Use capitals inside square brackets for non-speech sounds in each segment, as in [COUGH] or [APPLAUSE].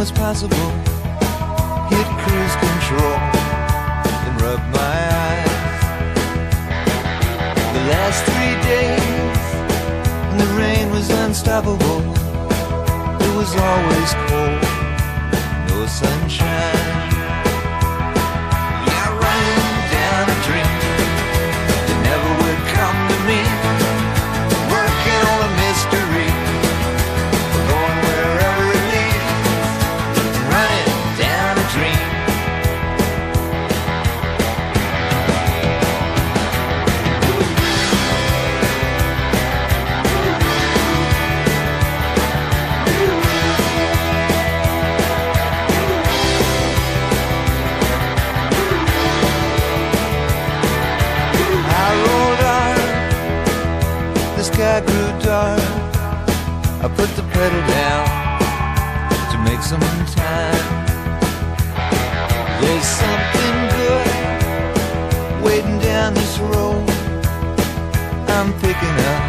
was possible, hit cruise control and rub my eyes. The last three days, and the rain was unstoppable. It was always cold, no sunshine. pedal down to make some time. There's something good waiting down this road. I'm picking up.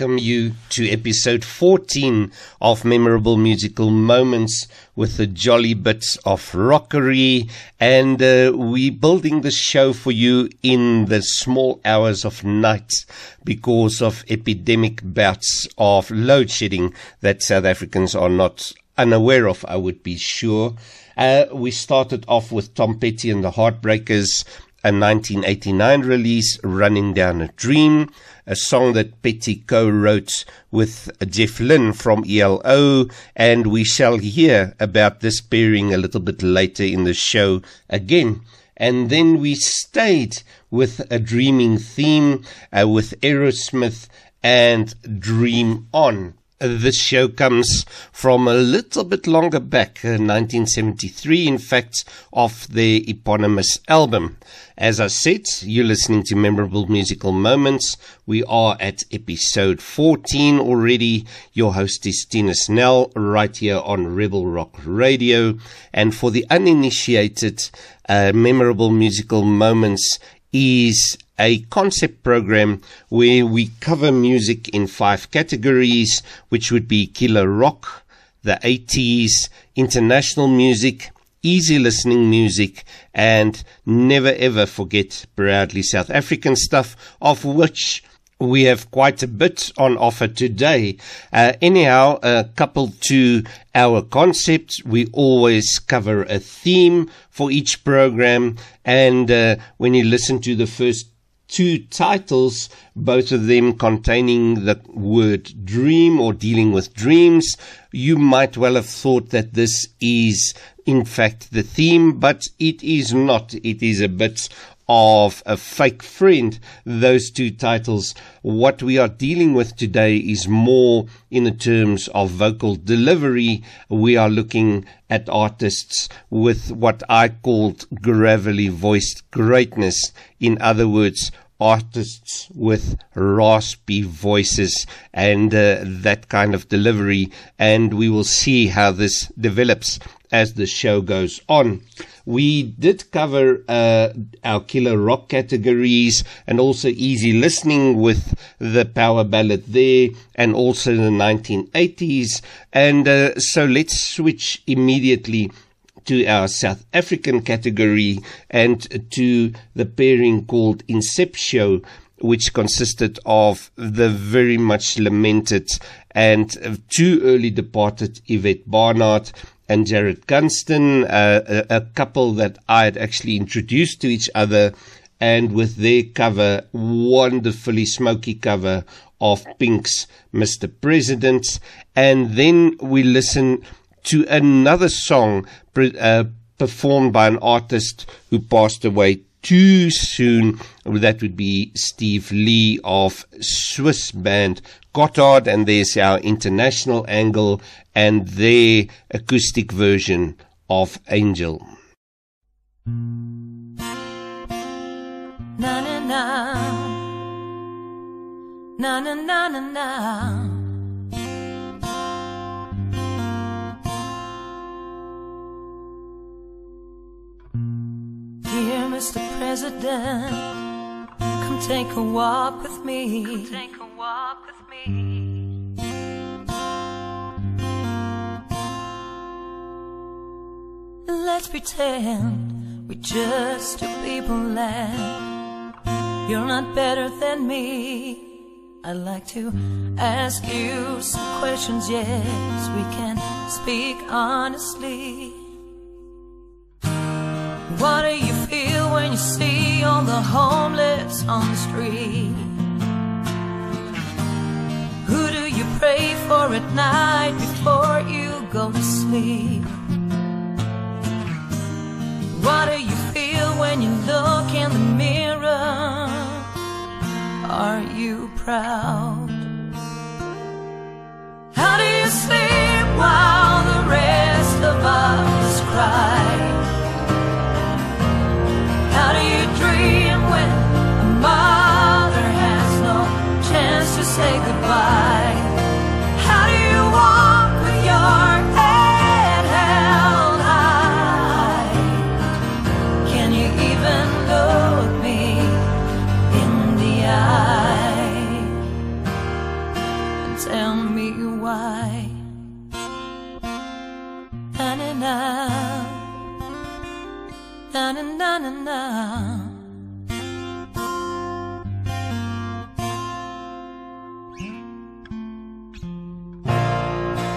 Welcome you to episode 14 of Memorable Musical Moments with the jolly bits of rockery. And uh, we're building the show for you in the small hours of night because of epidemic bouts of load shedding that South Africans are not unaware of, I would be sure. Uh, we started off with Tom Petty and the Heartbreakers, a 1989 release, Running Down a Dream, a song that Petty co-wrote with Jeff Lynne from ELO, and we shall hear about this pairing a little bit later in the show again. And then we stayed with a dreaming theme uh, with Aerosmith and Dream On. This show comes from a little bit longer back, uh, 1973, in fact, of the eponymous album. As I said, you're listening to Memorable Musical Moments. We are at episode 14 already. Your host is Tina Snell, right here on Rebel Rock Radio. And for the uninitiated, uh, Memorable Musical Moments is a concept program where we cover music in five categories, which would be killer rock, the 80s, international music, easy listening music, and never ever forget proudly South African stuff, of which we have quite a bit on offer today. Uh, anyhow, uh, coupled to our concept, we always cover a theme for each program. And uh, when you listen to the first two titles, both of them containing the word dream or dealing with dreams, you might well have thought that this is in fact the theme, but it is not. It is a bit of a fake friend, those two titles. What we are dealing with today is more in the terms of vocal delivery. We are looking at artists with what I called gravelly voiced greatness. In other words, artists with raspy voices and uh, that kind of delivery. And we will see how this develops as the show goes on. We did cover uh, our killer rock categories and also easy listening with the power ballad there and also the 1980s. And uh, so let's switch immediately to our South African category and to the pairing called Inceptio, which consisted of the very much lamented and too early departed Yvette Barnard and Jared Gunston, uh, a, a couple that I had actually introduced to each other, and with their cover, wonderfully smoky cover of Pink's Mr. President. And then we listen to another song uh, performed by an artist who passed away too soon. That would be Steve Lee of Swiss band Gotthard, and there's our international angle and their acoustic version of Angel. Na na na. Na na na na na. Dear Mr. President, come take a walk with me. Come take a walk with me. Let's pretend we're just two people land. You're not better than me. I'd like to ask you some questions, yes, we can speak honestly. What do you feel when you see all the homeless on the street? Pray for at night before you go to sleep? What do you feel when you look in the mirror? Are you proud? How do you sleep while the rest of us cry? How do you dream when a mother has no chance to say goodbye? Na na na na.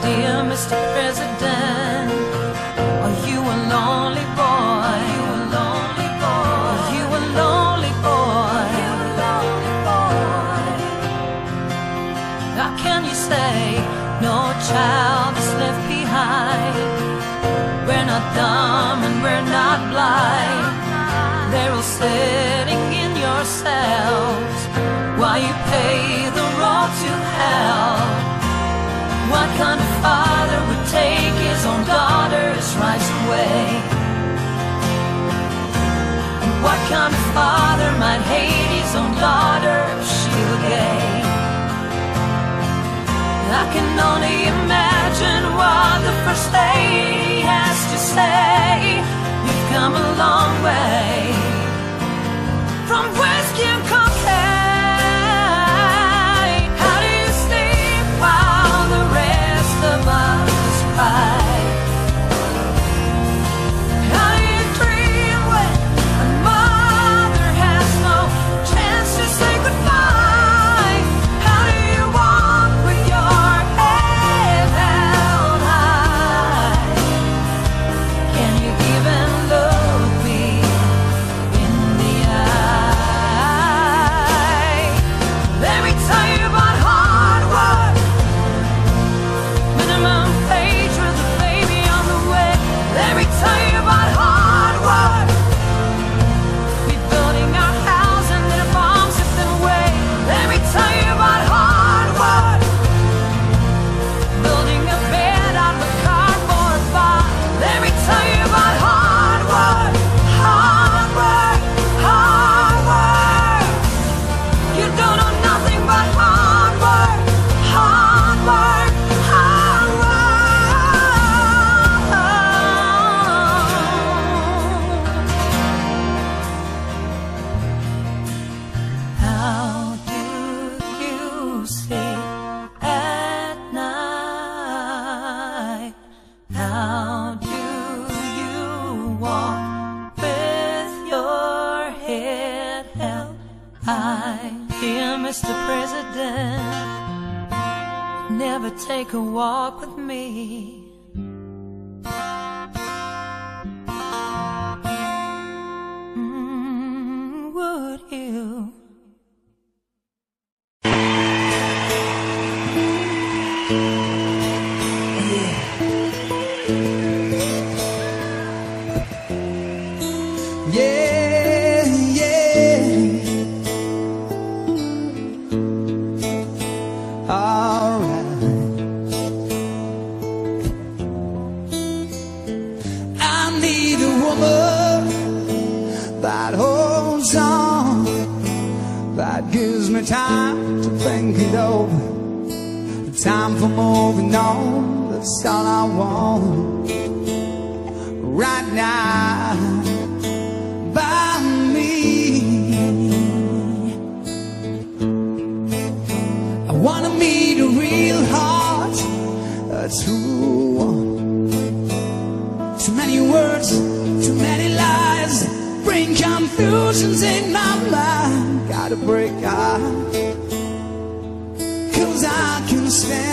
Dear Mr. President, dumb and we're not blind. They're all sitting in yourselves while you pay the road to hell. What kind of father would take his own daughter's rights away? What kind of father might hate his own daughter if she were gay? I can only imagine what the first to say. You've come a long way from take a walk with me. Mm, would you? Yeah, that's all I want right now by me. I wanna meet a real heart, a true one. Too many words, too many lies, bring confusions in my mind. Gotta break out, cause I can stand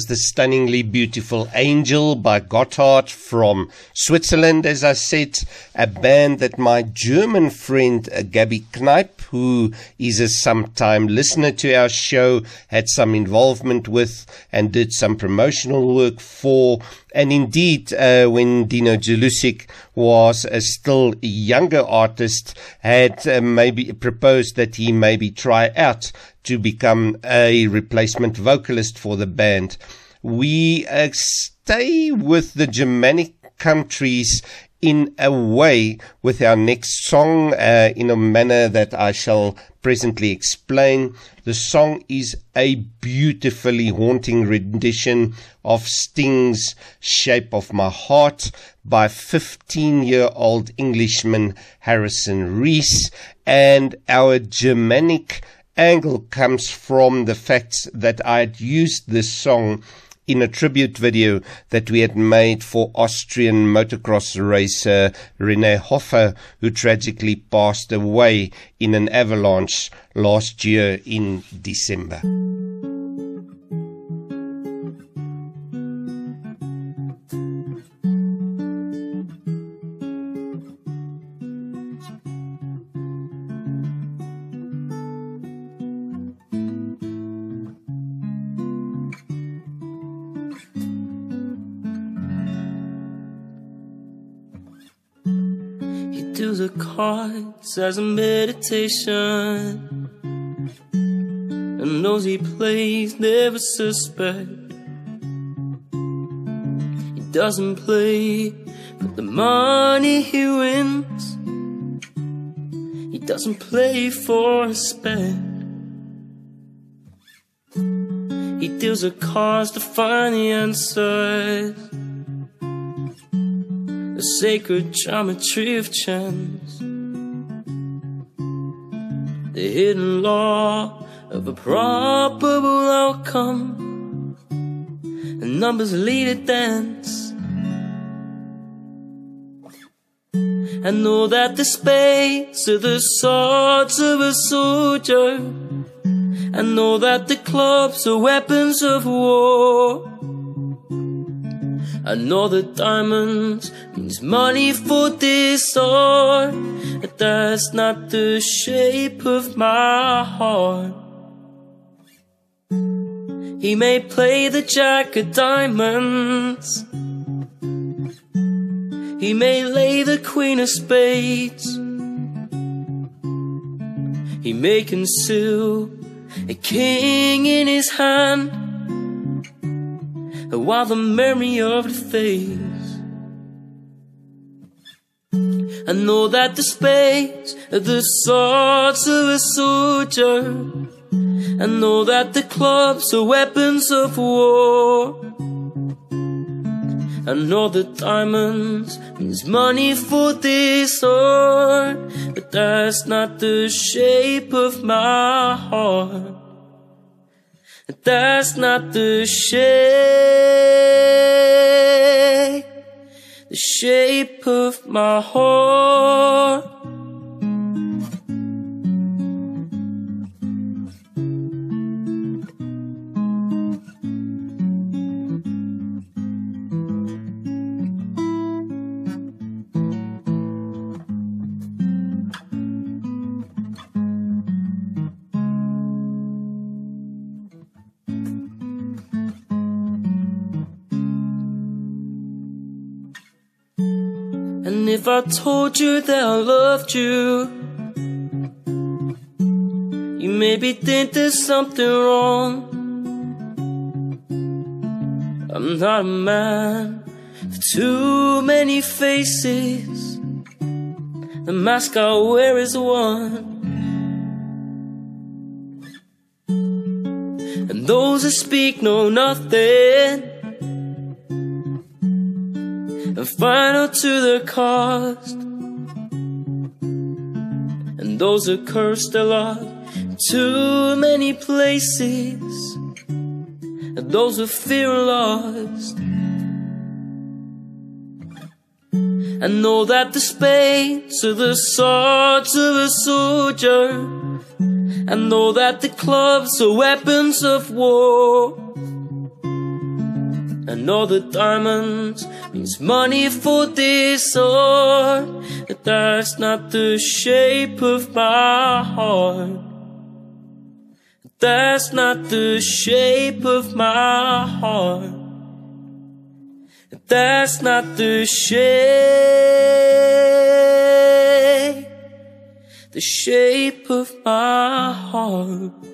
was the stunningly beautiful Angel by Gotthard from Switzerland, as I said, a band that my German friend uh, Gabby Kneip, who is a sometime listener to our show, had some involvement with and did some promotional work for. And indeed, uh, when Dino Jelusik was a still younger artist, had uh, maybe proposed that he maybe try out to become a replacement vocalist for the band. We uh, stay with the Germanic countries in a way with our next song uh, in a manner that I shall presently explain. The song is a beautifully haunting rendition of Sting's Shape of My Heart by 15 year old Englishman Harrison Reese and our Germanic angle comes from the fact that I had used this song in a tribute video that we had made for Austrian motocross racer Rene Hofer, who tragically passed away in an avalanche last year in December. As a meditation. Those he plays never suspect. He doesn't play for the money he wins. He doesn't play for a spend. He deals the cards to find the answers. The sacred geometry of chance. The hidden law of a probable outcome. The numbers lead a dance. I know that the space of the swords of a soldier. I know that the clubs are weapons of war. I know that diamonds means money for this art. But that's not the shape of my heart. He may play the jack of diamonds. He may lay the queen of spades. He may conceal a king in his hand while the memory of it fades. I know that the space the swords of a soldier. I know that the clubs are weapons of war. I know that diamonds means money for this art, but that's not the shape of my heart. That's not the shape, the shape of my heart. If I told you that I loved you, you maybe think there's something wrong. I'm not a man with too many faces. The mask I wear is one. And those that speak know nothing and final to the cost. And those are cursed a lot, too many places. And those who fear lost. I know that the space of the swords of a soldier. I know that the clubs are weapons of war. I know the diamonds means money for this art, but that's not the shape of my heart. That's not the shape of my heart. That's not the shape, the shape of my heart.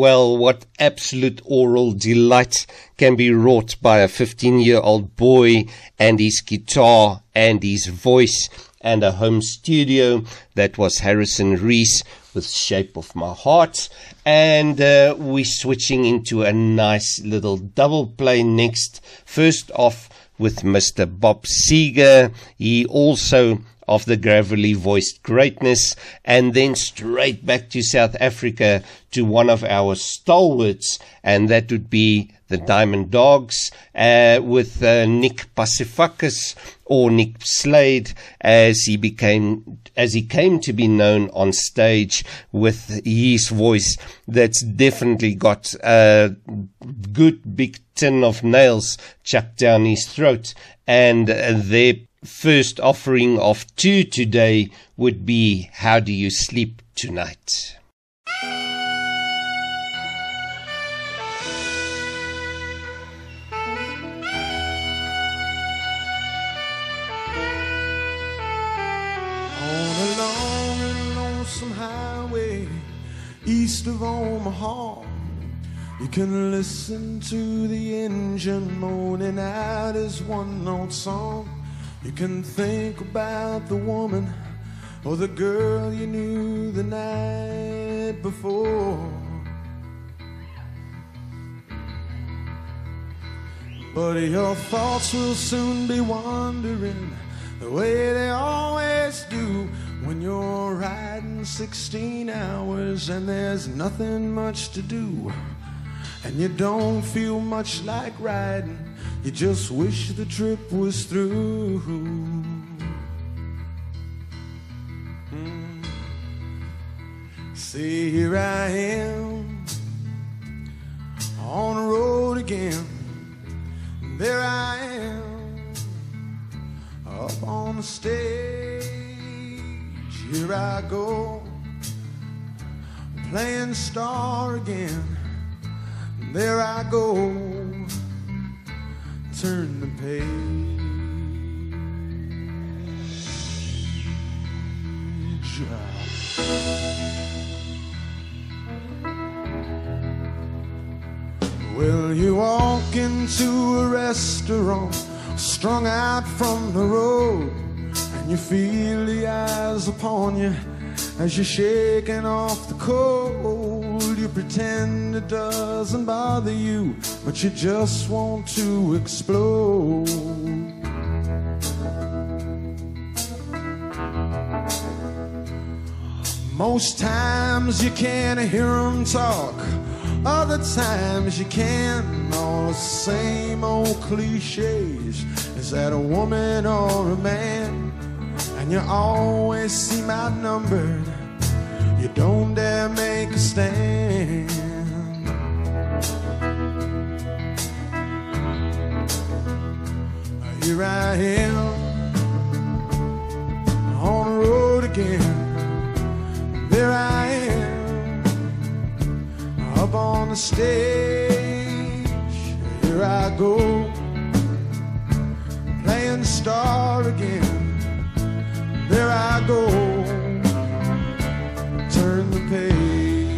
Well, what absolute oral delight can be wrought by a 15 year old boy and his guitar and his voice and a home studio. That was Harrison Reese with Shape of My Heart. And uh, we're switching into a nice little double play next. First off with Mr. Bob Seger. He also of the gravelly voiced greatness, and then straight back to South Africa to one of our stalwarts, and that would be the Diamond Dogs, uh, with uh, Nick Pasifakis or Nick Slade, as he became, as he came to be known on stage with his voice that's definitely got a good big tin of nails chucked down his throat, and uh, their first offering of two today would be How Do You Sleep Tonight? east of Omaha. You can listen to the engine moaning out his one note song. You can think about the woman or the girl you knew the night before. But your thoughts will soon be wandering the way they always do when you're riding 16 hours and there's nothing much to do. And you don't feel much like riding, you just wish the trip was through. Mm. See, here I am on the road again. There I am up on the stage. Here I go playing star again. There I go, turn the page. Will you walk into a restaurant, strung out from the road, and you feel the eyes upon you as you're shaking off the cold. You pretend it doesn't bother you, but you just want to explode. Most times you can't hear them talk, other times you can. All the same old cliches. Is that a woman or a man? You always seem outnumbered. You don't dare make a stand. Here I am on the road again. There I am up on the stage. Here I go playing the star again. There I go, turn the page.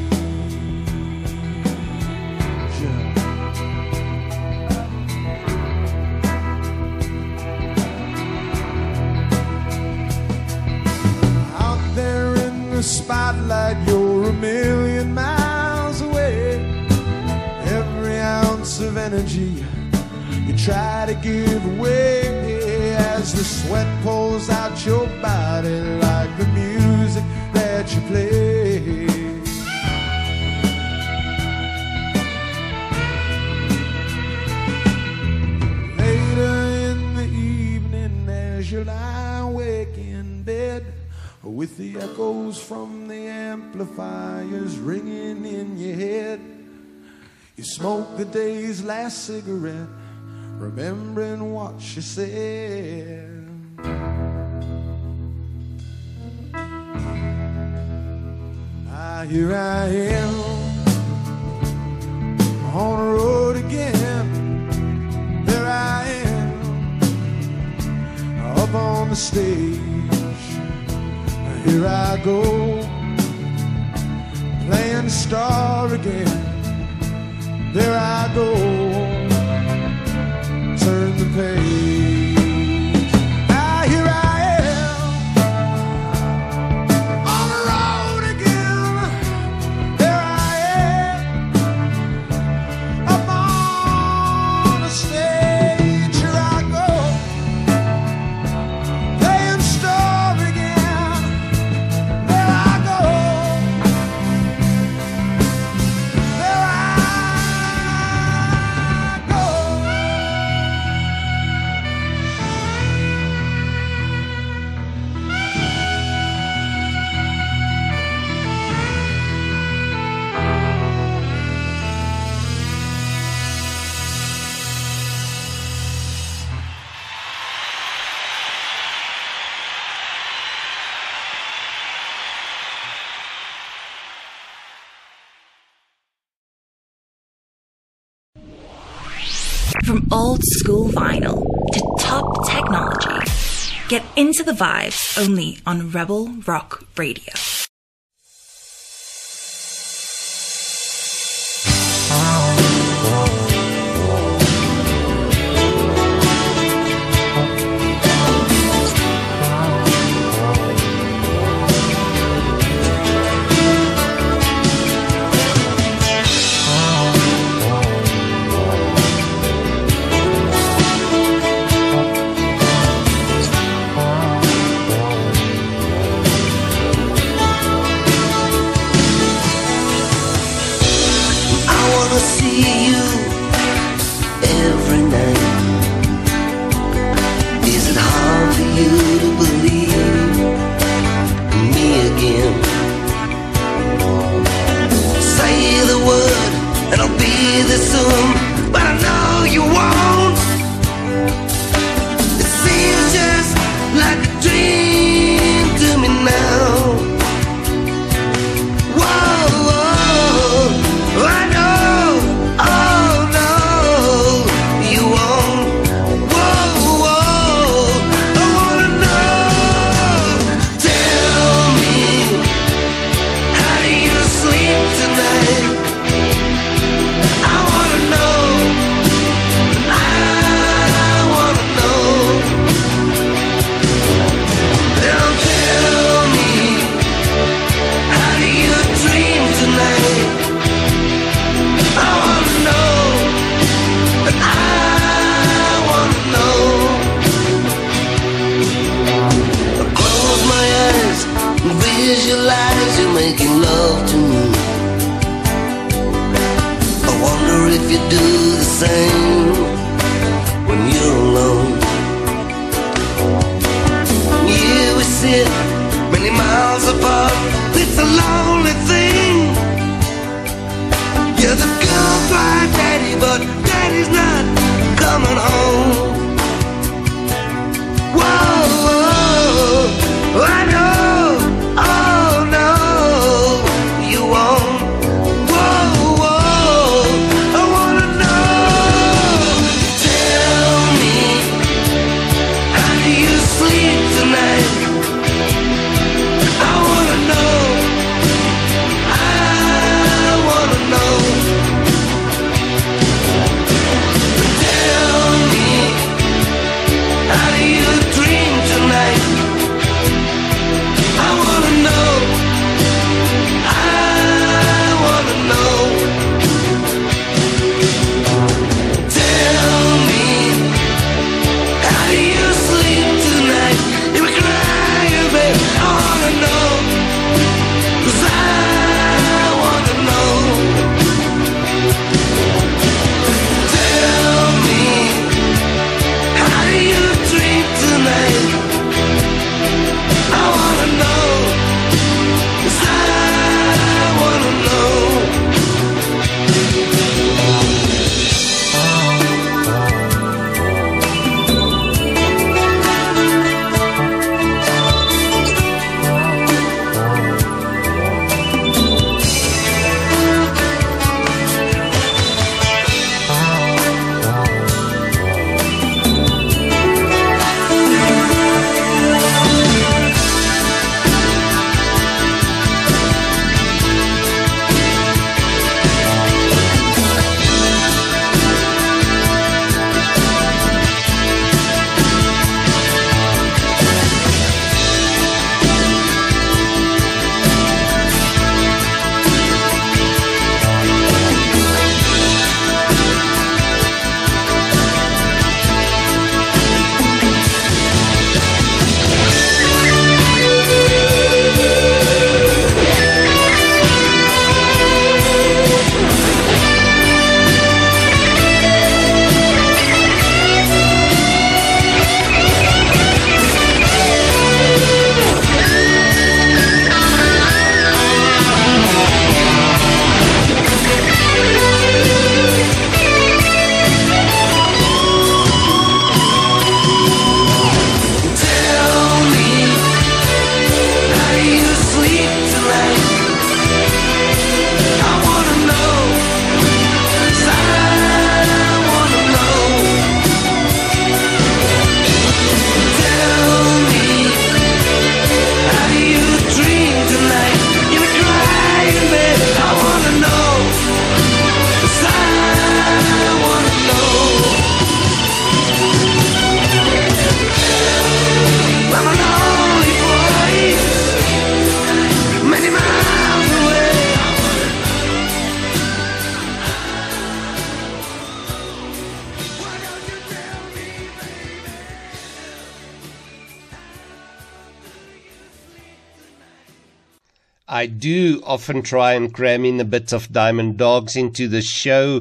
Out there in the spotlight, you're a million miles away. Every ounce of energy you try to give away as the sweat pulls out your body like the music that you play. Later in the evening, as you lie awake in bed, with the echoes from the amplifiers ringing in your head, you smoke the day's last cigarette, remembering what she said. Ah, here I am on the road again. There I am up on the stage. Here I go playing star again. There I go, turn the page. School vinyl to top technology, get into the vibes only on Rebel Rock Radio. Often try and cram in a bit of Diamond Dogs into the show.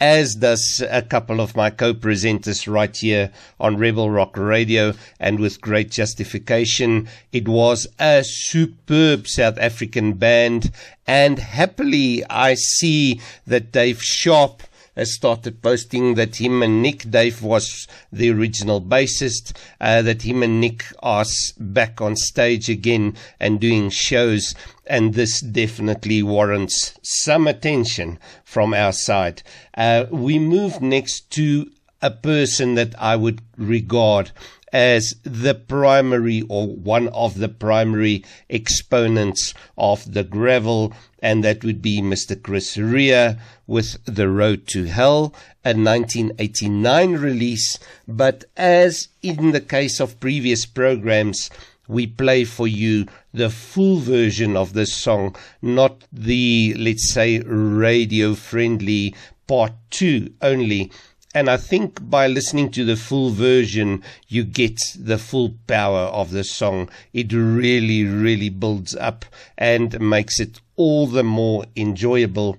as does a couple of my co-presenters right here on Rebel Rock Radio, and with great justification. It was a superb South African band, and happily I see that Dave Sharp has started posting that him and Nick, Dave was the original bassist, uh, that him and Nick are back on stage again and doing shows. And this definitely warrants some attention from our side. Uh, we move next to a person that I would regard as the primary or one of the primary exponents of the gravel, and that would be Mr. Chris Rea with The Road to Hell, a 1989 release. But as in the case of previous programs, we play for you the full version of this song, not the, let's say, radio friendly part two only. And I think by listening to the full version, you get the full power of the song. It really, really builds up and makes it all the more enjoyable.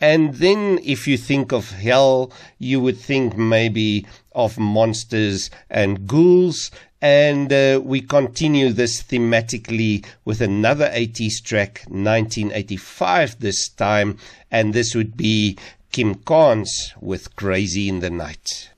And then if you think of hell, you would think maybe of monsters and ghouls. And uh, we continue this thematically with another 80s track, 1985 this time. And this would be Kim Carnes with Crazy in the Night.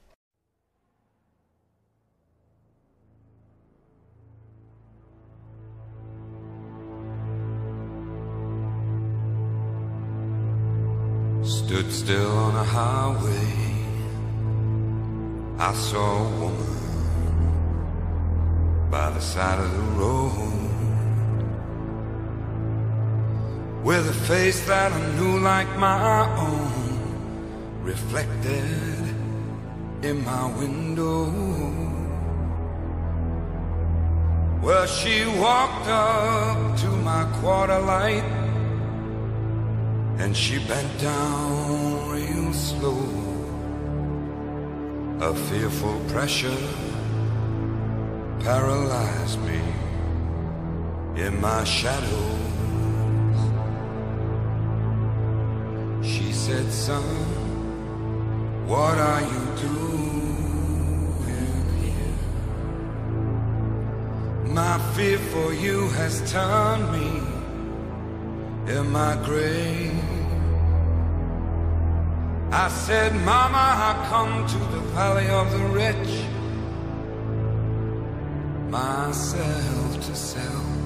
Stood still on a highway. I saw a woman by the side of the road with a face that I knew like my own reflected in my window. Well, she walked up to my quarter light and she bent down real slow. A fearful pressure paralyzed me in my shadows. She said, Son, what are you doing here? My fear for you has turned me in my grave. I said, Mama, I come to the valley of the rich, myself to sell.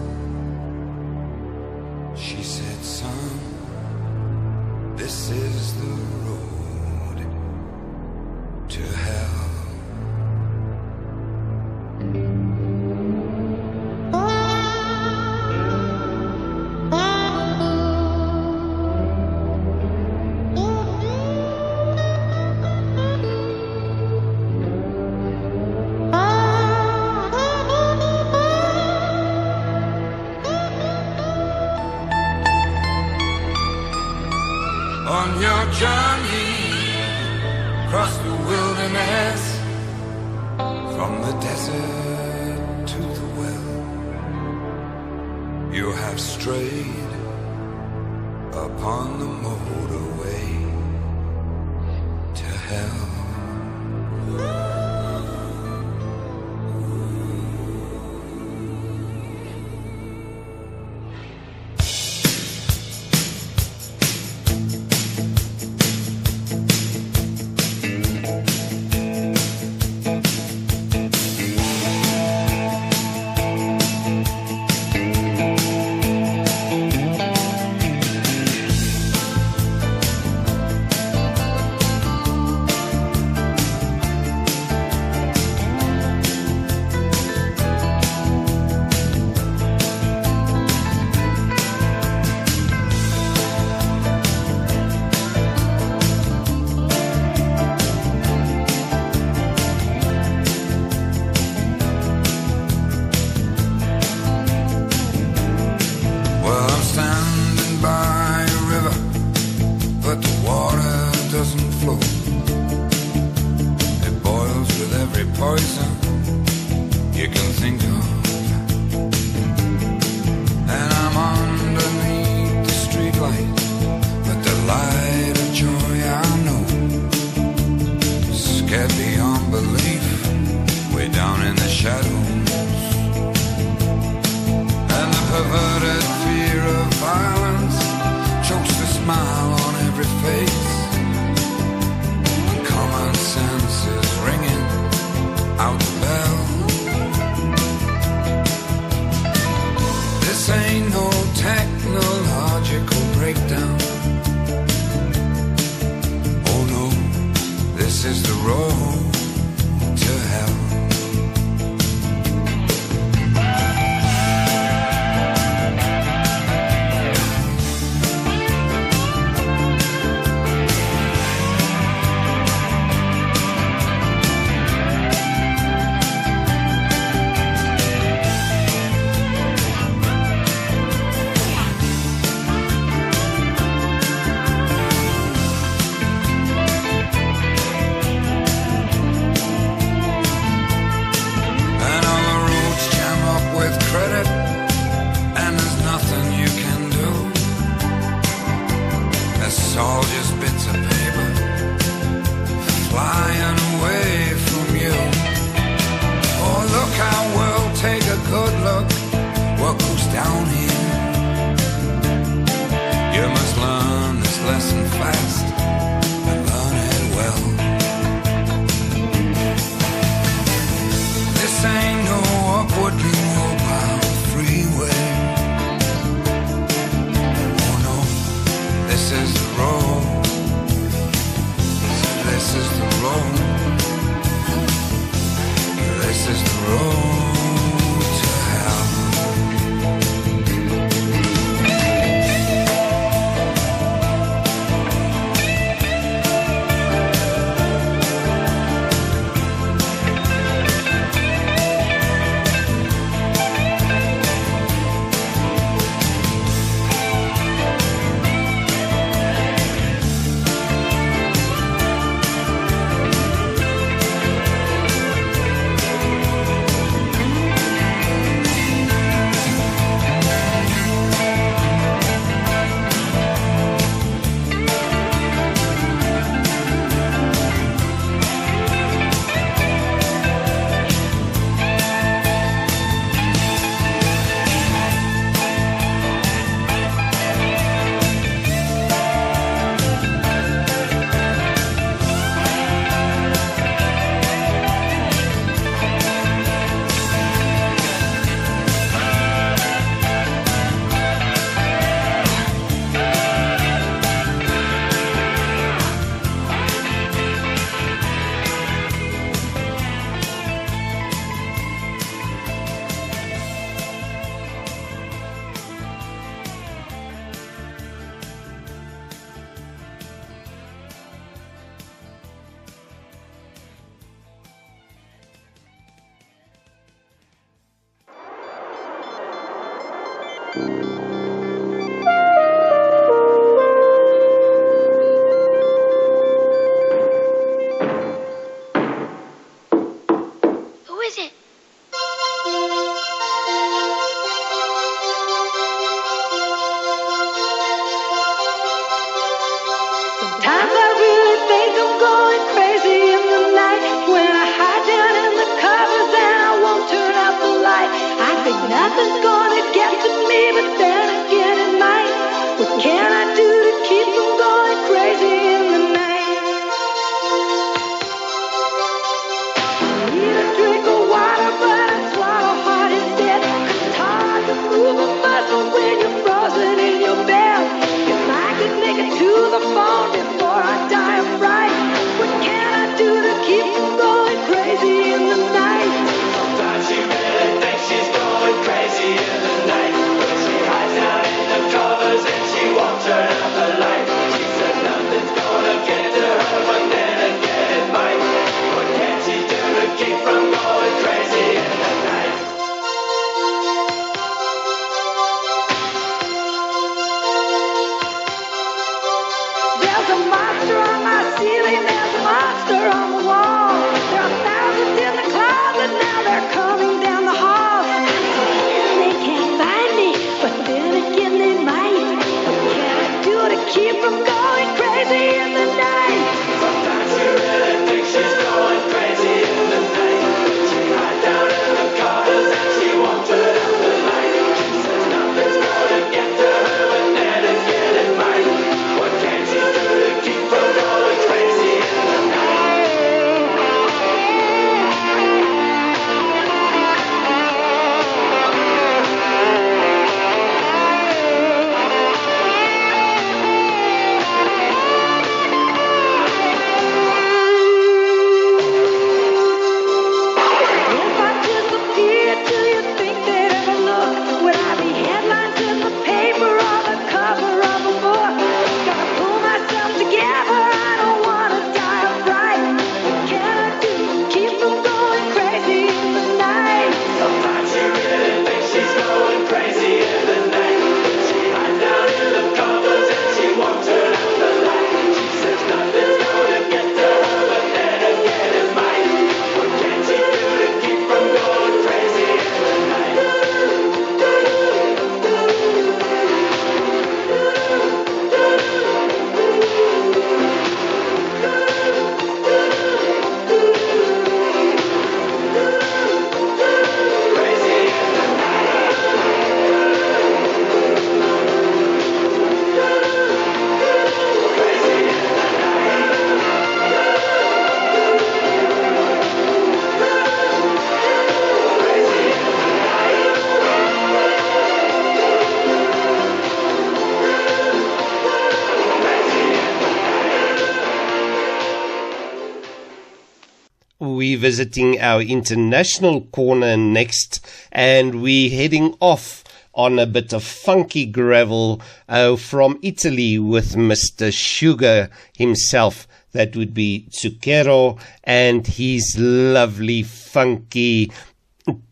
visiting our international corner next, and we're heading off on a bit of funky gravel uh, from Italy with Mr. Sugar himself. That would be Zucchero and his lovely funky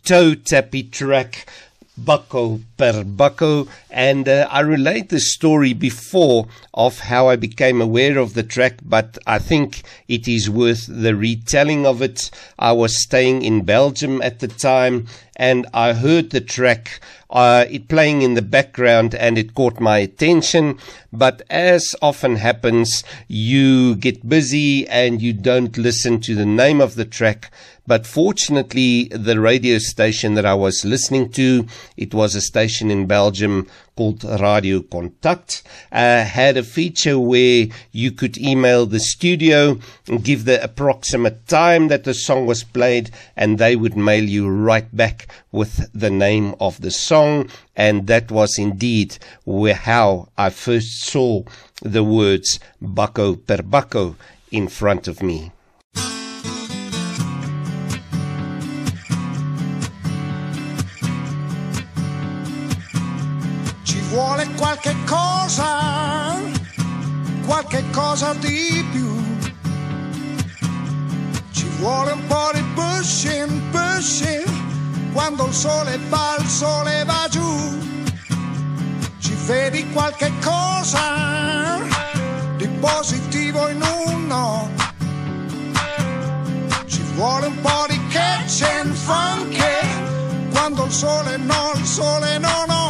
toe tappy track bucko per bucko. And uh, I relate the story before of how I became aware of the track, but I think it is worth the retelling of it. I was staying in Belgium at the time and I heard the track. Uh, it playing in the background and it caught my attention. But as often happens, you get busy and you don't listen to the name of the track. But fortunately, the radio station that I was listening to, it was a station in Belgium called Radio Contact, uh, had a feature where you could email the studio and give the approximate time that the song was played, and they would mail you right back with the name of the song. And that was indeed where how I first saw the words Baco per Baco in front of me. qualche cosa, qualche cosa di più. Ci vuole un po' di pushing, pushing, quando il sole va, il sole va giù. Ci vedi qualche cosa di positivo in uno. Ci vuole un po' di catch and funk, quando il sole no, il sole no, no.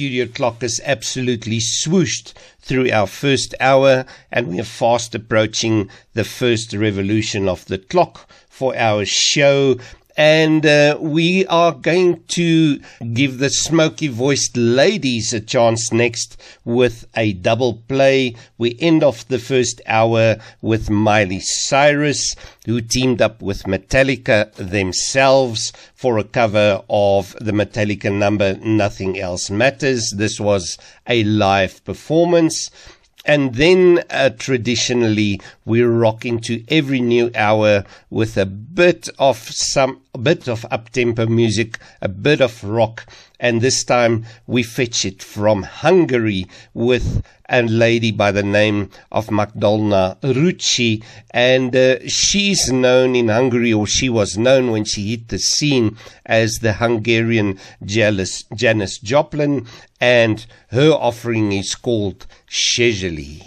Studio clock is absolutely swooshed through our first hour, and we are fast approaching the first revolution of the clock for our show. And uh, we are going to give the smoky voiced ladies a chance next with a double play. We end off the first hour with Miley Cyrus, who teamed up with Metallica themselves for a cover of the Metallica number Nothing Else Matters. This was a live performance. And then uh, traditionally we rock into every new hour with a bit of some, a bit of up-tempo music, a bit of rock. And this time we fetch it from Hungary with a lady by the name of Magdalena Rucci. And uh, she's known in Hungary, or she was known when she hit the scene as the Hungarian Janis Joplin. And her offering is called Szezeli.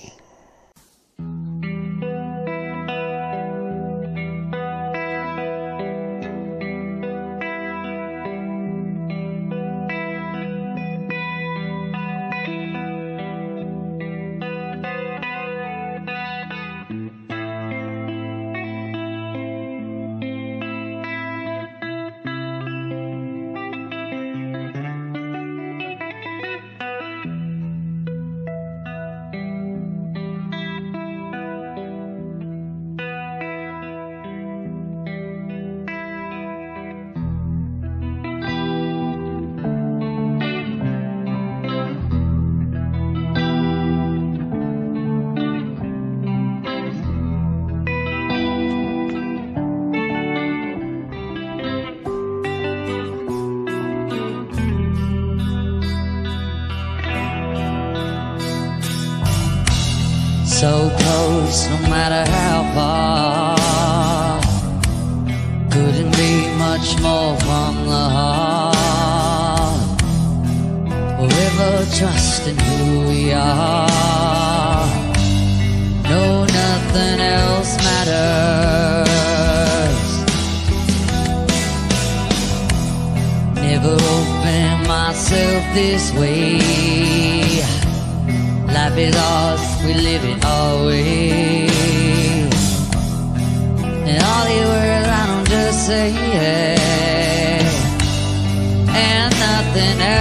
Say yeah. And nothing else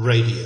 Radio.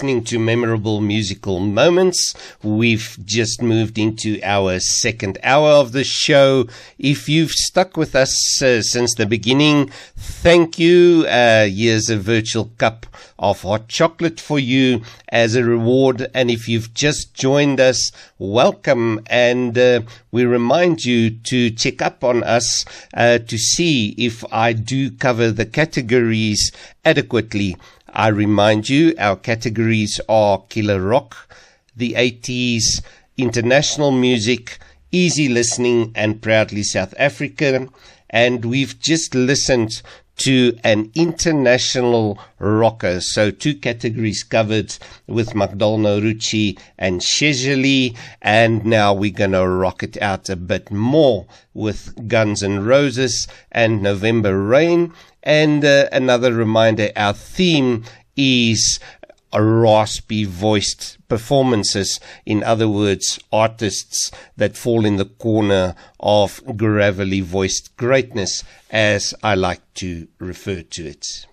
Listening to memorable musical moments. We've just moved into our second hour of the show. If you've stuck with us uh, since the beginning, thank you. Uh, here's a virtual cup of hot chocolate for you as a reward. And if you've just joined us, welcome. And uh, we remind you to check up on us uh, to see if I do cover the categories adequately. I remind you, our categories are killer rock, the 80s, international music, easy listening, and proudly South African. And we've just listened to an international rocker. So two categories covered with Magdalno Rucci and Shezheli. And now we're going to rock it out a bit more with Guns N' Roses and November Rain. And uh, another reminder, our theme is raspy voiced performances. In other words, artists that fall in the corner of gravelly voiced greatness, as I like to refer to it.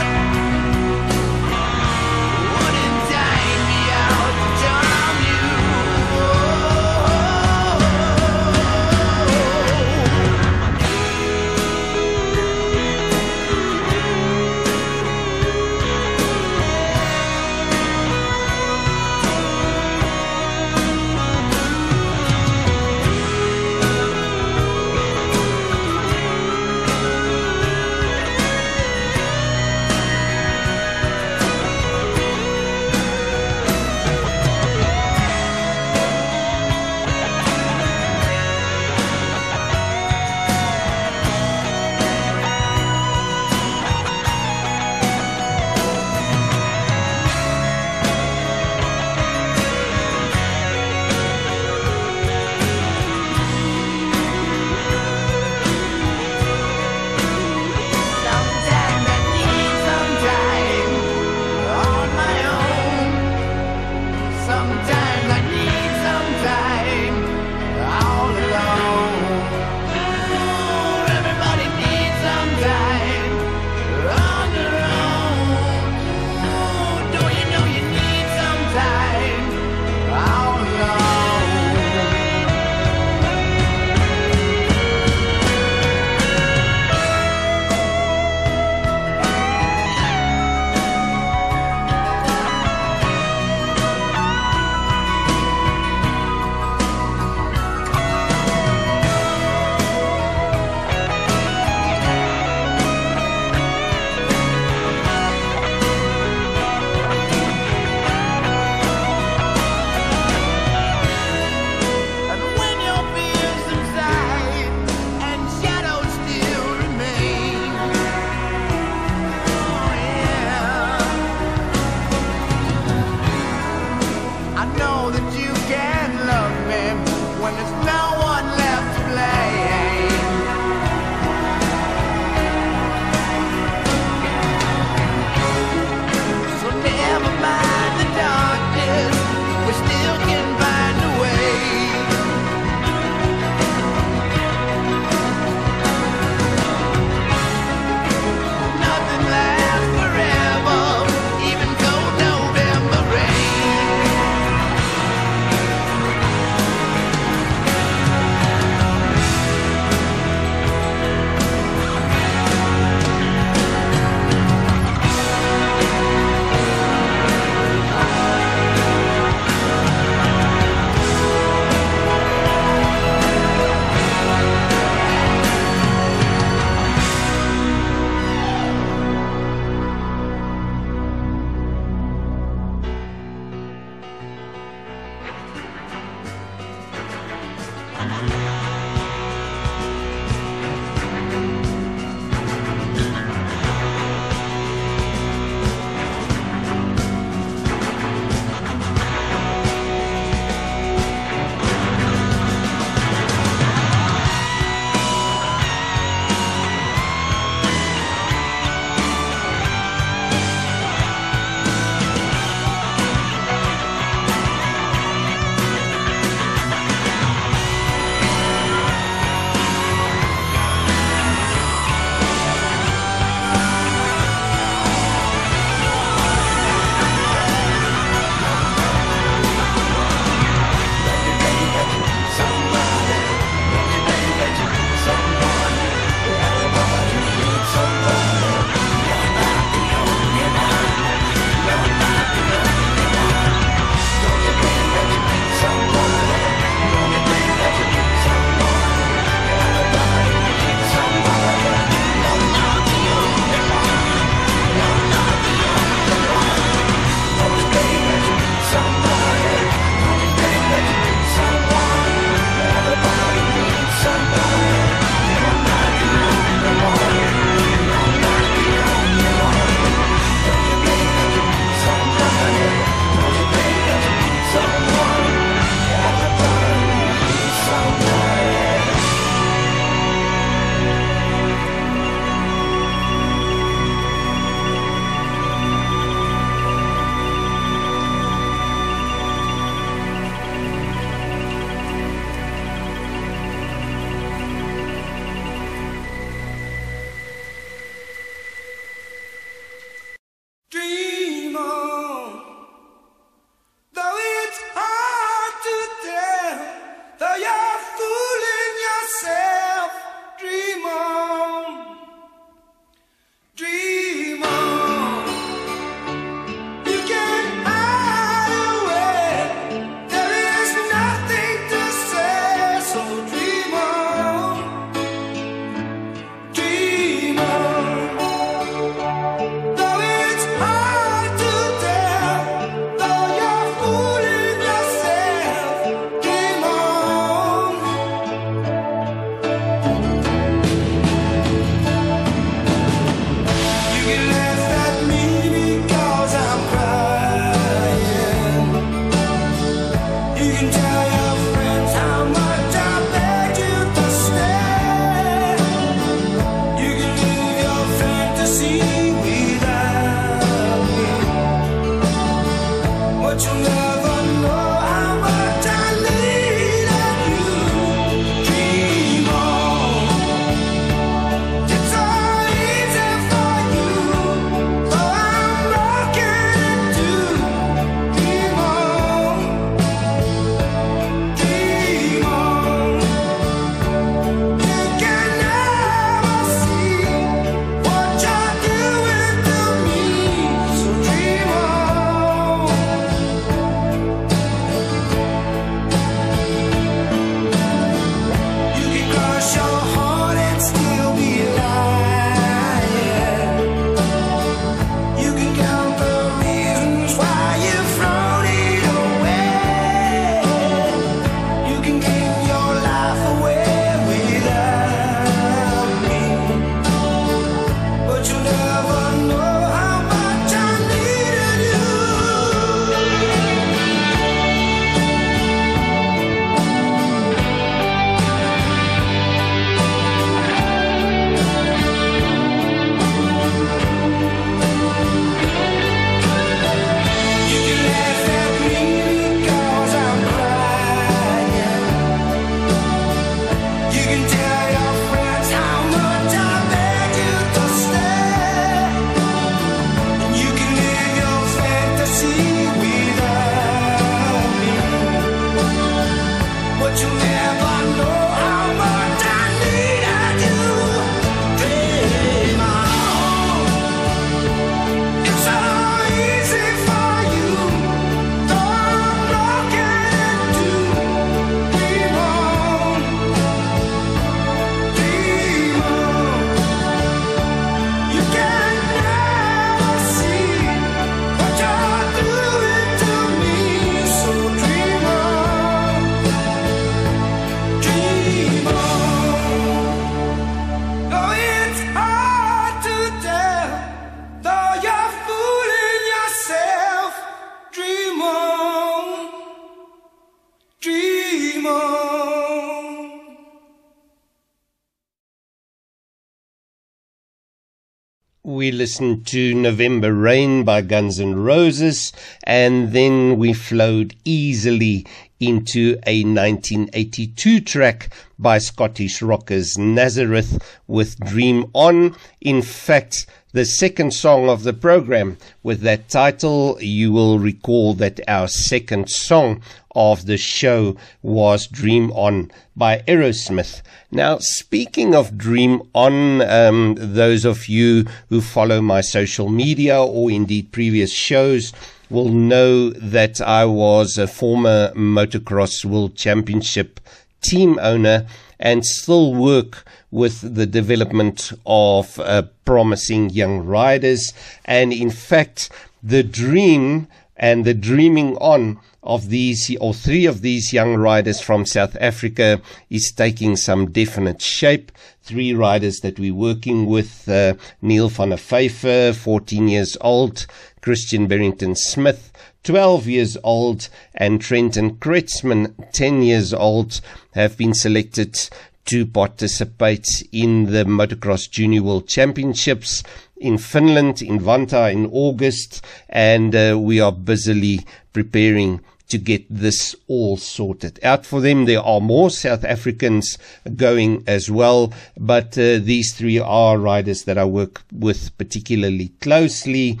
We listened to November Rain by Guns N' Roses, and then we flowed easily into a 1982 track by Scottish rockers Nazareth with Dream On. In fact, the second song of the program with that title, you will recall that our second song of the show was Dream On by Aerosmith. Now, speaking of Dream On, um, those of you who follow my social media or indeed previous shows will know that I was a former motocross world championship team owner and still work with the development of uh, promising young riders. And in fact, the dream and the dreaming on of these or three of these young riders from South Africa is taking some definite shape. Three riders that we're working with, uh, Neil van der Vyver, 14 years old, Christian Barrington Smith, 12 years old, and Trenton Kretzman, 10 years old, have been selected to participate in the Motocross Junior World Championships in Finland, in Vantaa in August, and uh, we are busily preparing to get this all sorted out for them. There are more South Africans going as well, but uh, these three are riders that I work with particularly closely.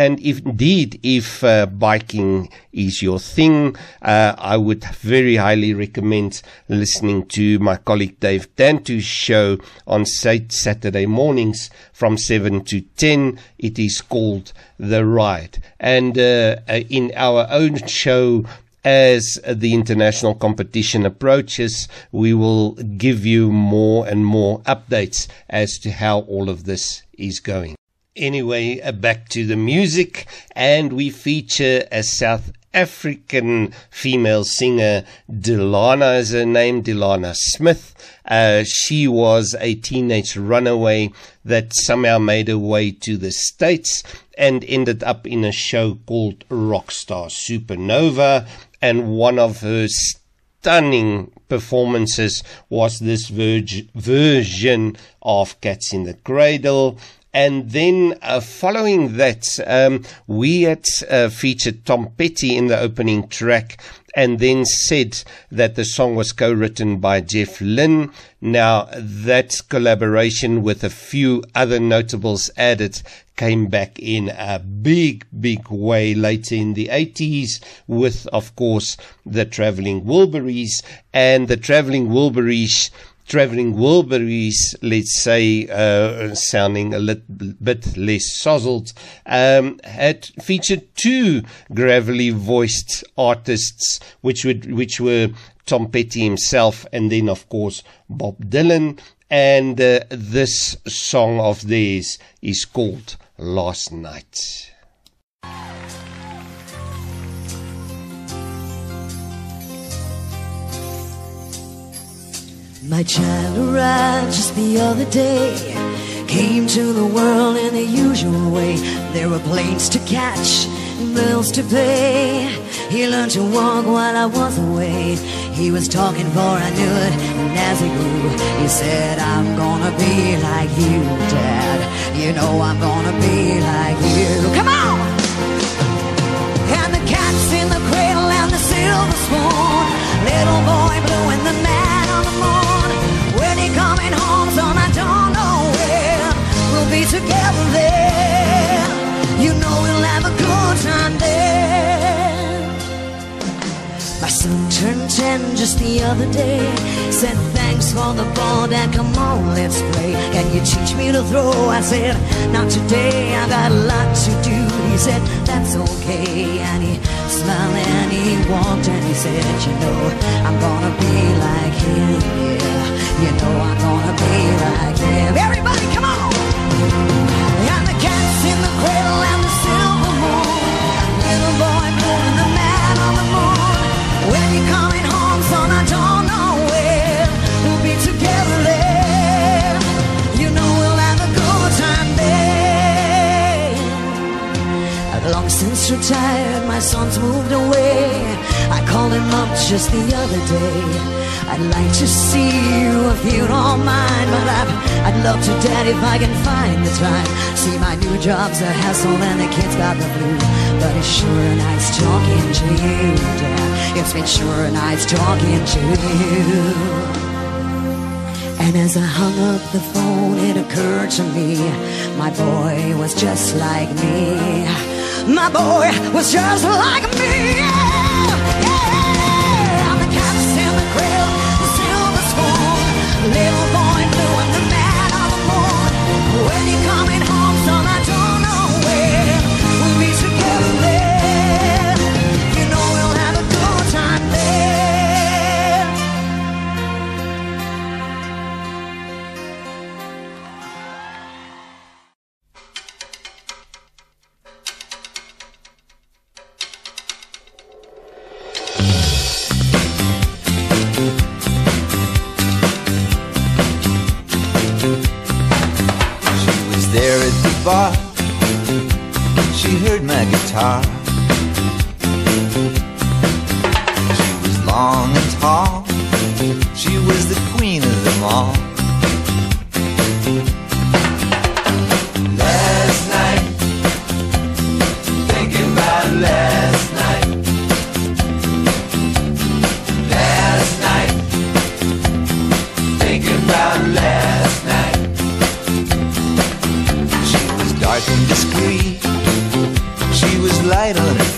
And if indeed, if uh, biking is your thing, uh, I would very highly recommend listening to my colleague Dave Dantu's show on Saturday mornings from 7 to 10. It is called The Ride. And uh, uh, in our own show, as the international competition approaches, we will give you more and more updates as to how all of this is going. Anyway, uh, back to the music, and we feature a South African female singer, Dilana is her name, Dilana Smith. Uh, she was a teenage runaway that somehow made her way to the States and ended up in a show called Rockstar Supernova. And one of her stunning performances was this verg- version of Cats in the Cradle. And then uh, following that, um, we had uh, featured Tom Petty in the opening track and then said that the song was co-written by Jeff Lynne. Now that collaboration with a few other notables added came back in a big, big way later in the 80s with, of course, the Traveling Wilburys and the Traveling Wilburys traveling Wilburys, let's say, uh, sounding a little bit less sozzled, um, had featured two gravelly voiced artists, which would, which were Tom Petty himself and then, of course, Bob Dylan. And uh, this song of theirs is called Last Night. My child arrived just the other day. Came to the world in the usual way. There were planes to catch, bills to pay. He learned to walk while I was away. He was talking before I knew it, and as he grew, he said, I'm gonna be like you, Dad. You know I'm gonna be like you. Come on! And the cat's in the cradle and the silver spoon. Little boy blue and the coming home, son, I don't know when. We'll be together then. You know we'll have a good time then. My son turned ten just the other day. Said thanks for the ball, Dad. Come on, let's play. Can you teach me to throw? I said not today. I got a lot to do. He said that's okay, and he smiled and he walked and he said, you know, I'm gonna be like him. Yeah, you know I'm gonna be. Everybody, come on! And the cat's in the cradle and the silver moon. Little boy blue and the man on the moon. When you coming home, son, I don't know when. We'll be together then. You know we'll have a good time. I've long since retired, my son's moved away. I called him up just the other day. I'd like to see you if you don't mind, but I've, I'd love to, Dad, if I can find the time. See, my new job's a hassle and the kids got the flu, but it's sure nice talking to you, Dad. It's been sure nice talking to you. And as I hung up the phone, it occurred to me my boy was just like me. My boy was just like me. errar right on it.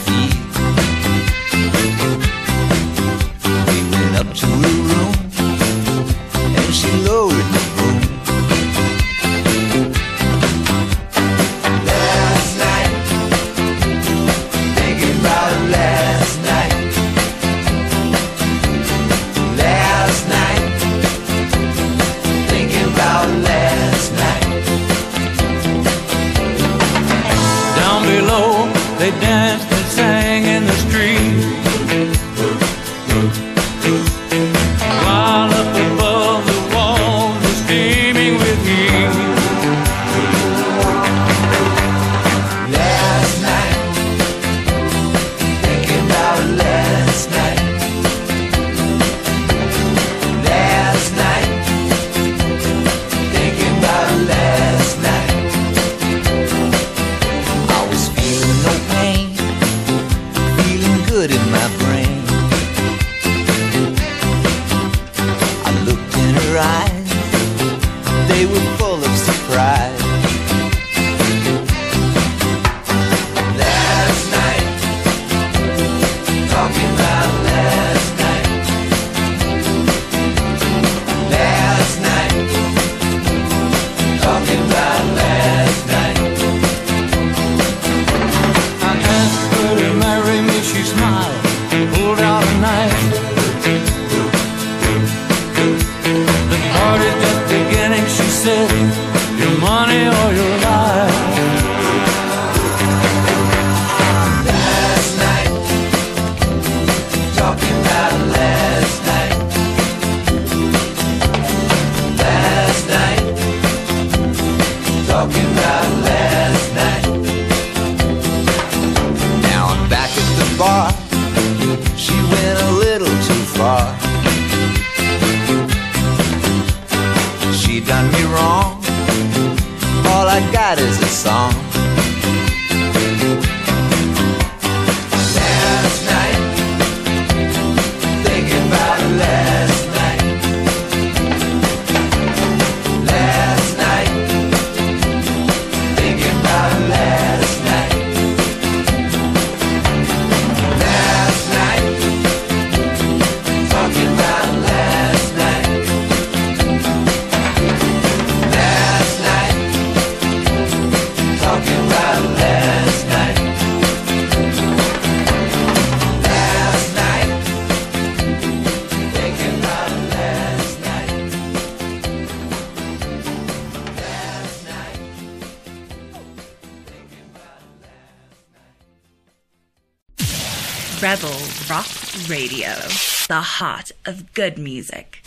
the heart of good music.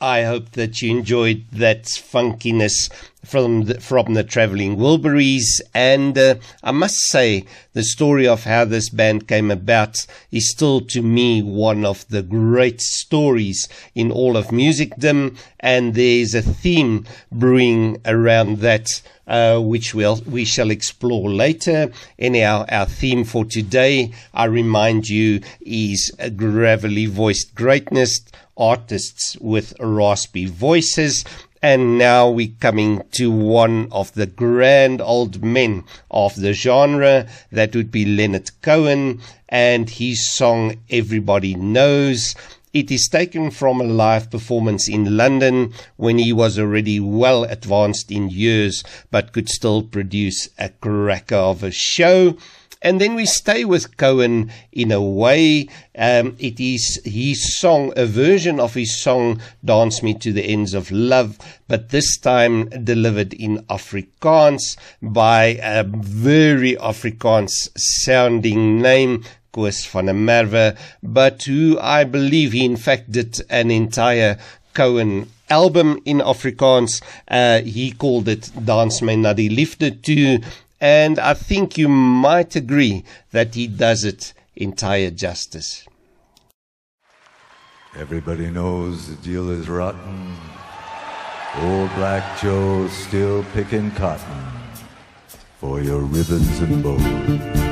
I hope that you enjoyed that funkiness from the, from the Traveling Wilburys, and uh, I must say the story of how this band came about is still to me one of the great stories in all of musicdom, and there is a theme brewing around that uh, which we'll, we shall explore later. Anyhow, our theme for today, I remind you, is gravelly voiced greatness, artists with raspy voices. And now we're coming to one of the grand old men of the genre. That would be Leonard Cohen and his song Everybody Knows. It is taken from a live performance in London when he was already well advanced in years but could still produce a cracker of a show. And then we stay with Cohen in a way. Um, it is his song, a version of his song, Dance Me to the Ends of Love, but this time delivered in Afrikaans by a very Afrikaans sounding name, Koos van der Merwe, but who I believe he in fact did an entire Cohen album in Afrikaans. Uh, he called it Dans My na die liefde toe. And I think you might agree that he does it entire justice. Everybody knows the deal is rotten. Old Black Joe still picking cotton for your ribbons and bows.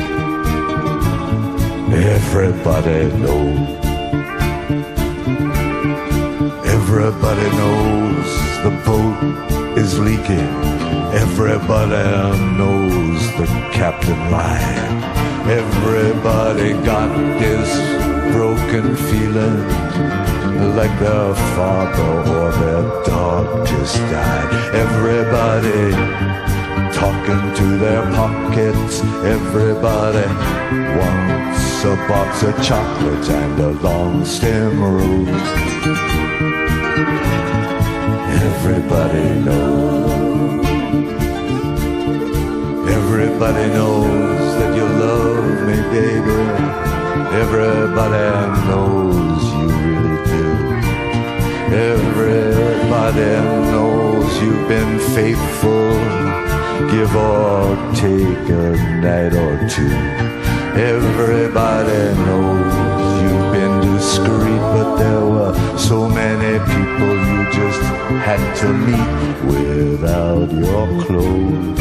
Everybody knows. Everybody knows the boat is leaking. Everybody knows the captain lied. Everybody got this broken feeling like their father or their dog just died. Everybody talking to their pockets. Everybody wants a box of chocolates and a long stem rose. Everybody knows. Everybody knows that you love me, baby. Everybody knows you really do. Everybody knows you've been faithful give or take a night or two. Everybody knows you've been discreet, but there were so many people you just had to meet without your clothes.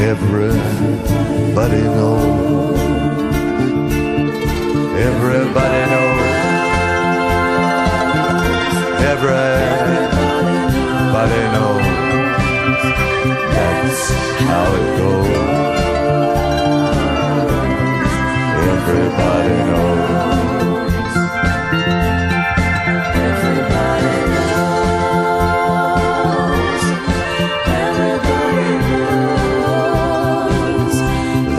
Everybody knows. Everybody knows. Everybody knows. That's how it goes. Everybody knows. Everybody knows. Everybody knows.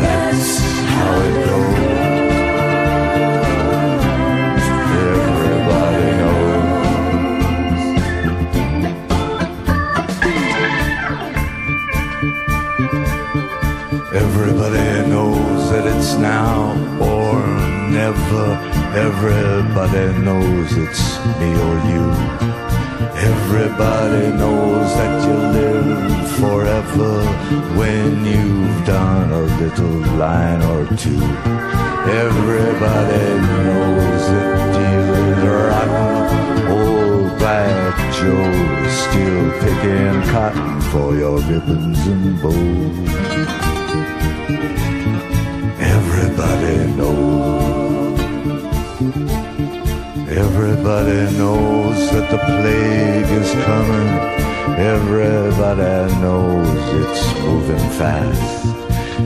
That's how it goes. Everybody knows. Everybody knows that it's now never. Uh, everybody knows it's me or you. Everybody knows that you live forever when you've done a little line or two. Everybody knows that deal rotten. Old Joe's still picking cotton for your ribbons and bows. Everybody knows that the plague is coming. Everybody knows it's moving fast.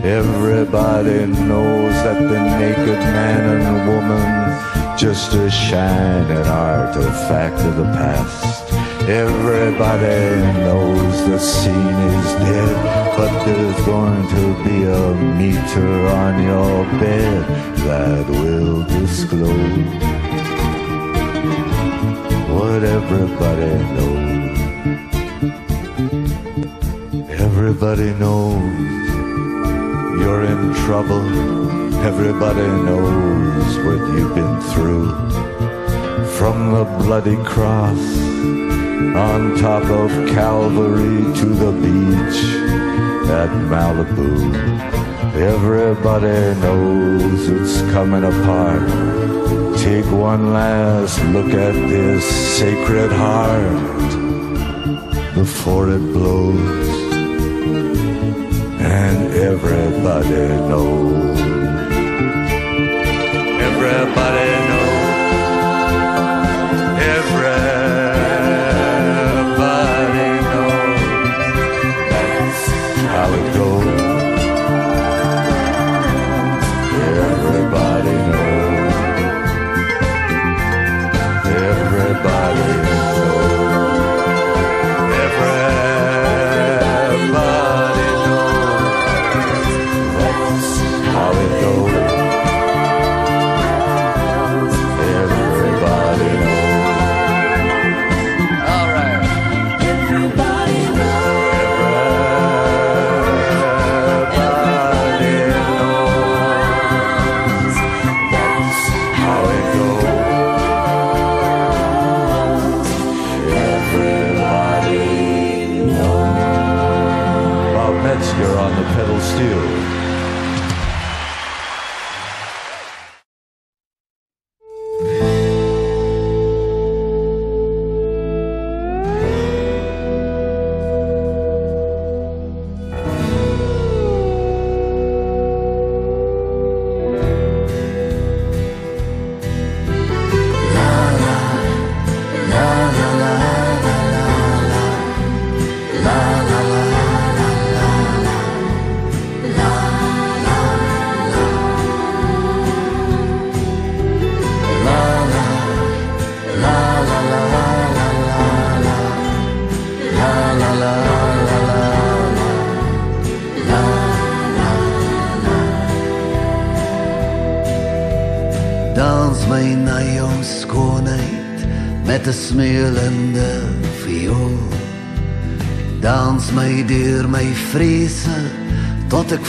Everybody knows that the naked man and woman just a shining artifact of the past. Everybody knows the scene is dead, but there's going to be a meter on your bed that will disclose what everybody knows. Everybody knows you're in trouble. Everybody knows what you've been through. From the bloody cross on top of Calvary to the beach at Malibu. Everybody knows it's coming apart. Take one last look at this sacred heart before it blows. And everybody knows. Everybody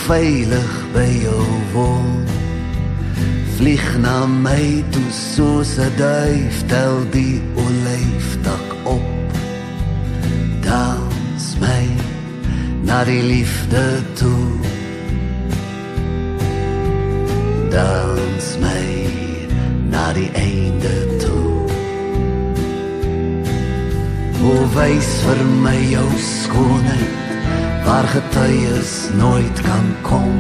veilig by jou woon. Vlieg na my toe soos 'n duif tel die olyfdak op. Dans my na die liefde toe. Dans my na die einde toe. O wys vir my jou skoonheid waar getuies nooit kan kom.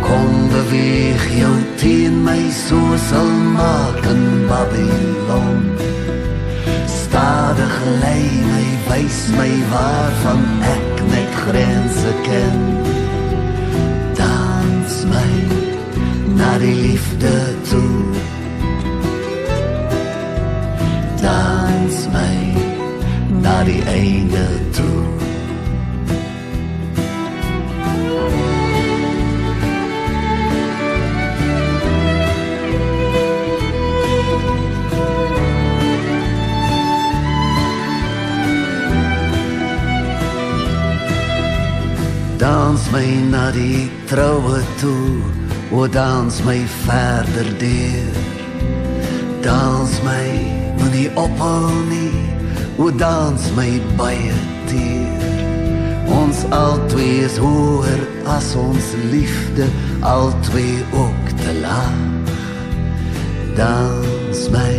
Kom beweeg jou teen my soos 'n maak in Babylon. Stadig lei my wys my waarvan ek net grense ken. Dans my na die liefde toe. Dans my na die einde toe. My na die troue toe, o dans my verder deur. Dans my moenie ophou nie, o dans my baie teer. Ons albei is hoër as ons liefde, albei ook te laag. Dans my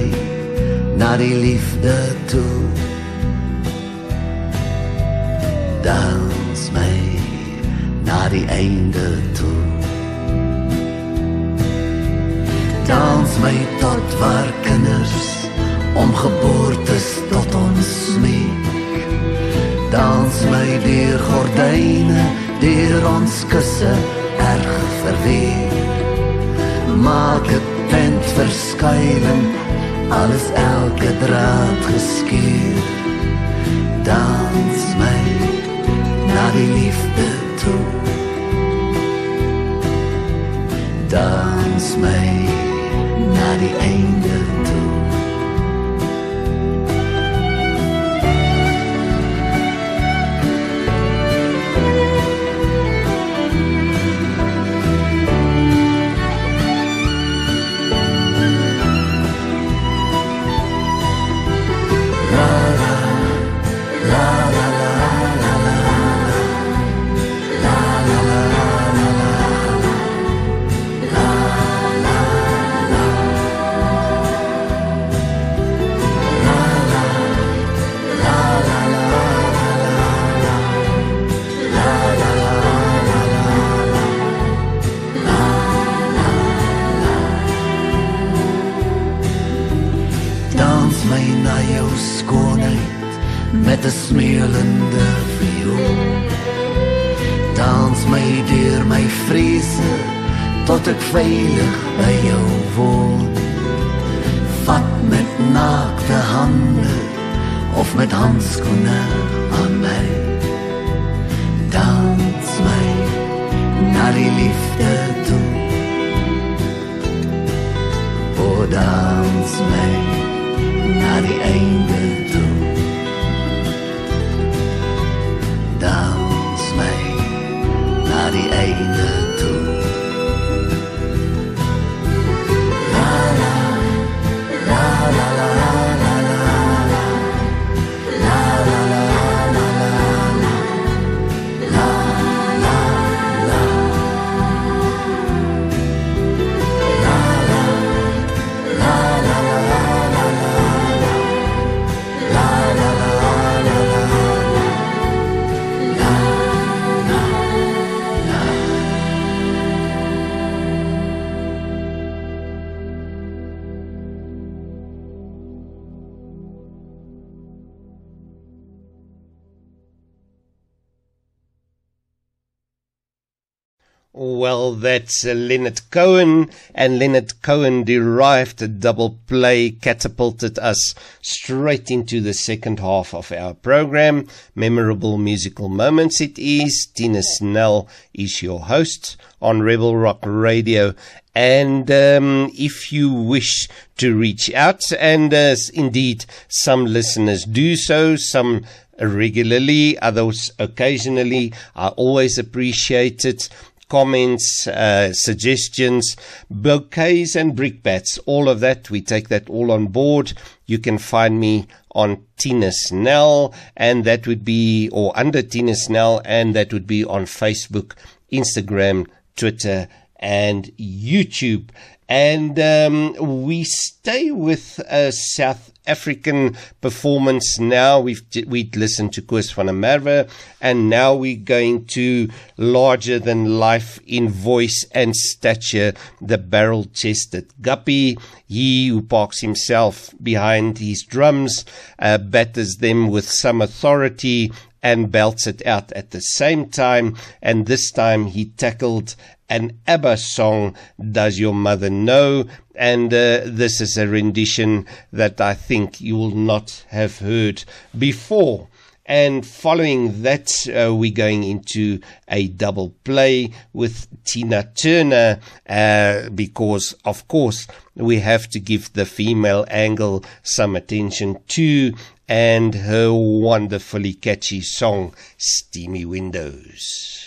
na die liefde toe. Die einde toe. Dans my tot waar kinders om geboortes tot ons smeek. Dans my deur gordyne deur ons kusse erg verweer. Maak 'n tent verskuiling, alles elke draad geskeur. Dans my na die liefde Dans my na die einde toe. Ek veilig by jou woon. Vat met naakte hande of met handskoene aan my. Dans my na die liefde toe. O dans my na die einde toe. Uh, Leonard Cohen, and Leonard Cohen derived a double play, catapulted us straight into the second half of our program. Memorable musical moments it is. Tina Snell is your host on Rebel Rock Radio. And um, if you wish to reach out, and uh, indeed some listeners do so, some regularly, others occasionally, I always appreciate it comments, uh, suggestions, bouquets and brickbats, all of that. We take that all on board. You can find me on Tina Snell and that would be, or under Tina Snell and that would be on Facebook, Instagram, Twitter and YouTube. And um, we stay with a South African performance now. We've we'd listened to Koos van der and now we're going to larger than life in voice and stature, the barrel-chested guppy. He who parks himself behind his drums, uh, batters them with some authority, and belts it out at the same time. And this time he tackled an ABBA song, Does Your Mother Know? And uh, this is a rendition that I think you will not have heard before. And following that, uh, we're going into a double play with Tina Turner, uh, because of course we have to give the female angle some attention too, and her wonderfully catchy song, Steamy Windows.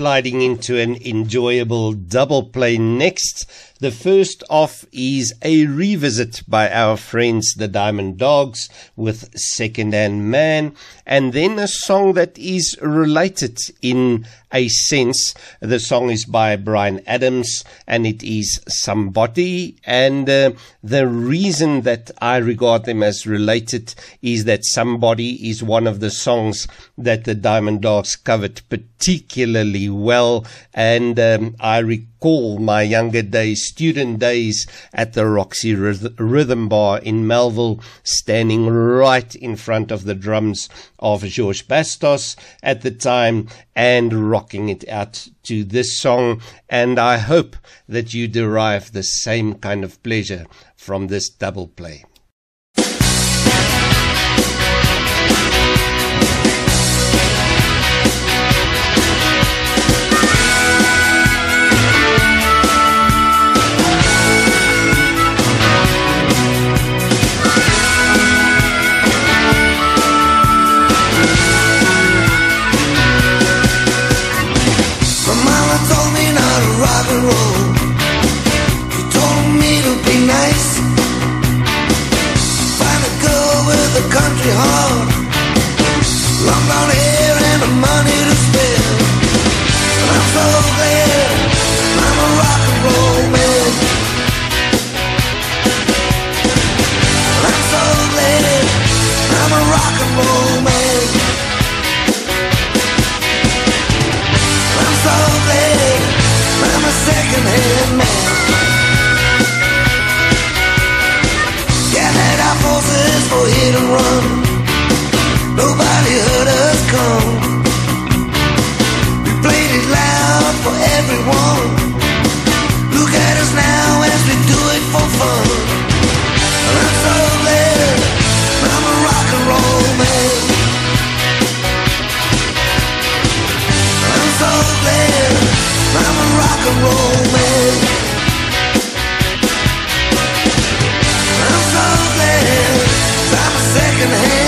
Sliding into an enjoyable double play next. The first off is a revisit by our friends the Diamond Dogs with Second Hand Man, and then a song that is related in a sense. The song is by Bryan Adams and it is Somebody. And uh, the reason that I regard them as related is that Somebody is one of the songs that the Diamond Dogs covered particularly well. And um, I recall my younger days, student days at the Roxy Rhythm Bar in Melville, standing right in front of the drums of George Bastos at the time and rocking it out to this song. And I hope that you derive the same kind of pleasure from this double play. Country heart. Long blonde hair and the money to spare. And I'm so glad I'm a rock and roll man. I'm so glad I'm a rock and roll man. I'm so glad I'm a second-hand man. For hit and run. Nobody heard us come. We played it loud for everyone. Look at us now as we do it for fun. I'm so glad I'm a rock and roll man. I'm so glad I'm a rock and roll man. Second hand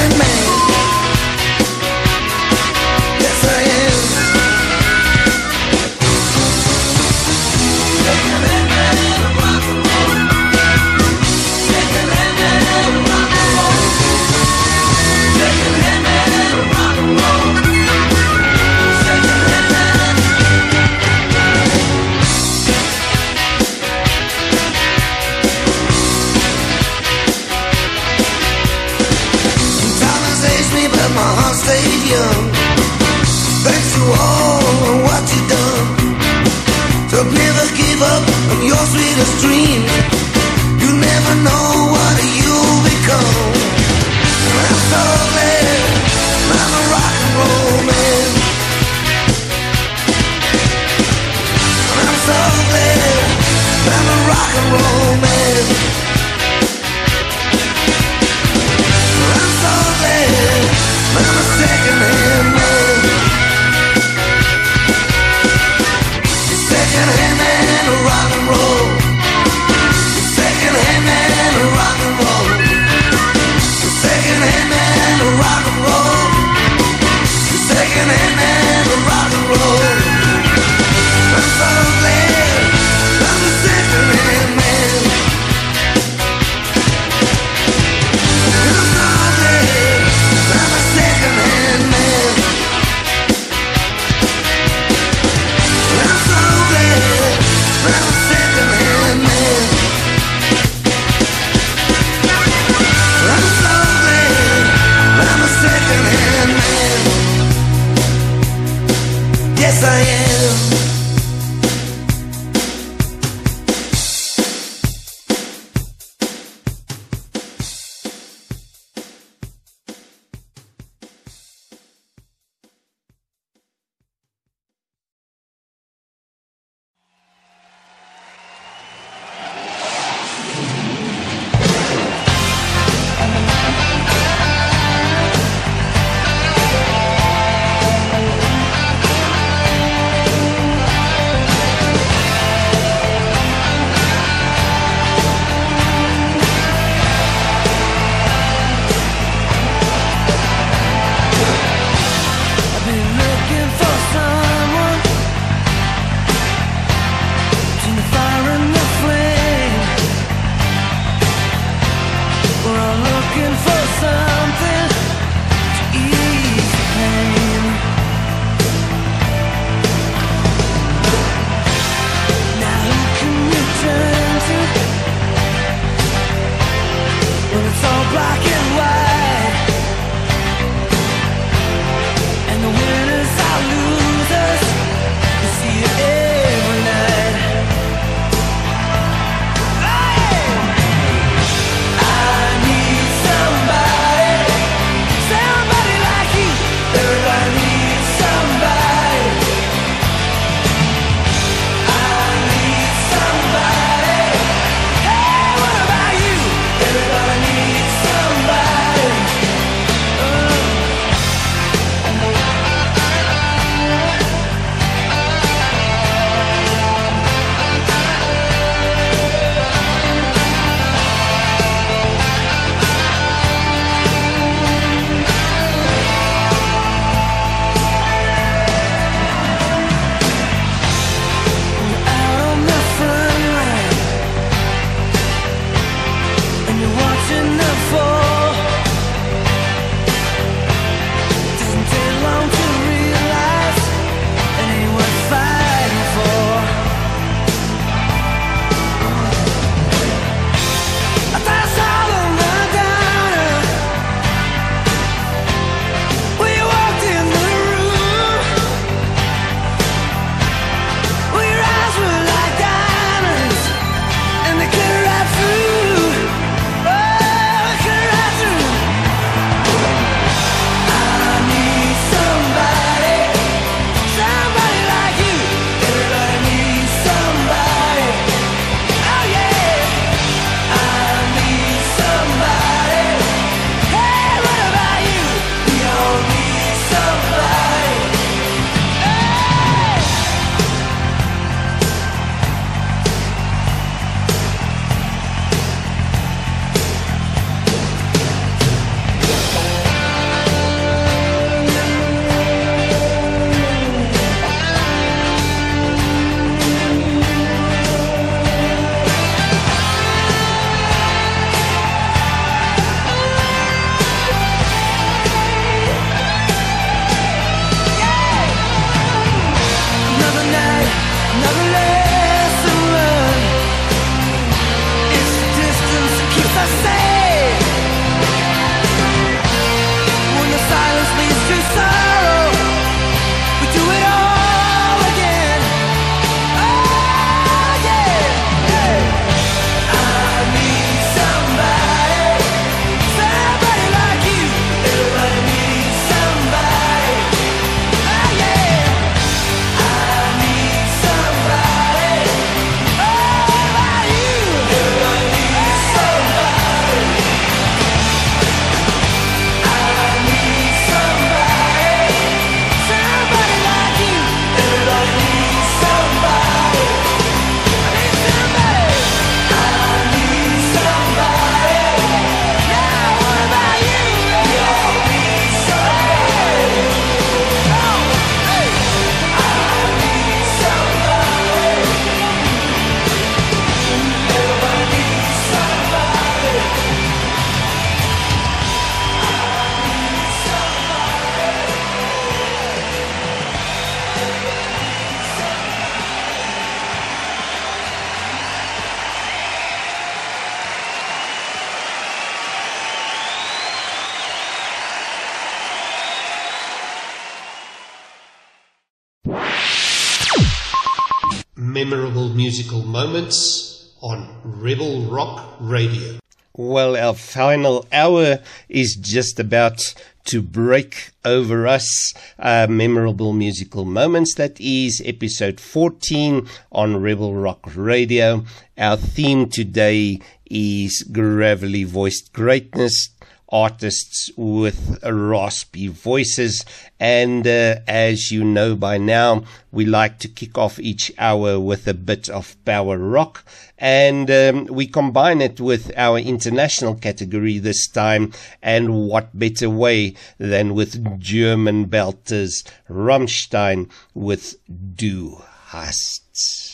memorable musical moments on Rebel Rock Radio. Well, our final hour is just about to break over us. Uh, memorable musical moments. That is episode 14 on Rebel Rock Radio. Our theme today is gravelly voiced greatness artists with raspy voices. And uh, as you know by now, we like to kick off each hour with a bit of power rock. And um, we combine it with our international category this time. And what better way than with German belters Rammstein with Du hast.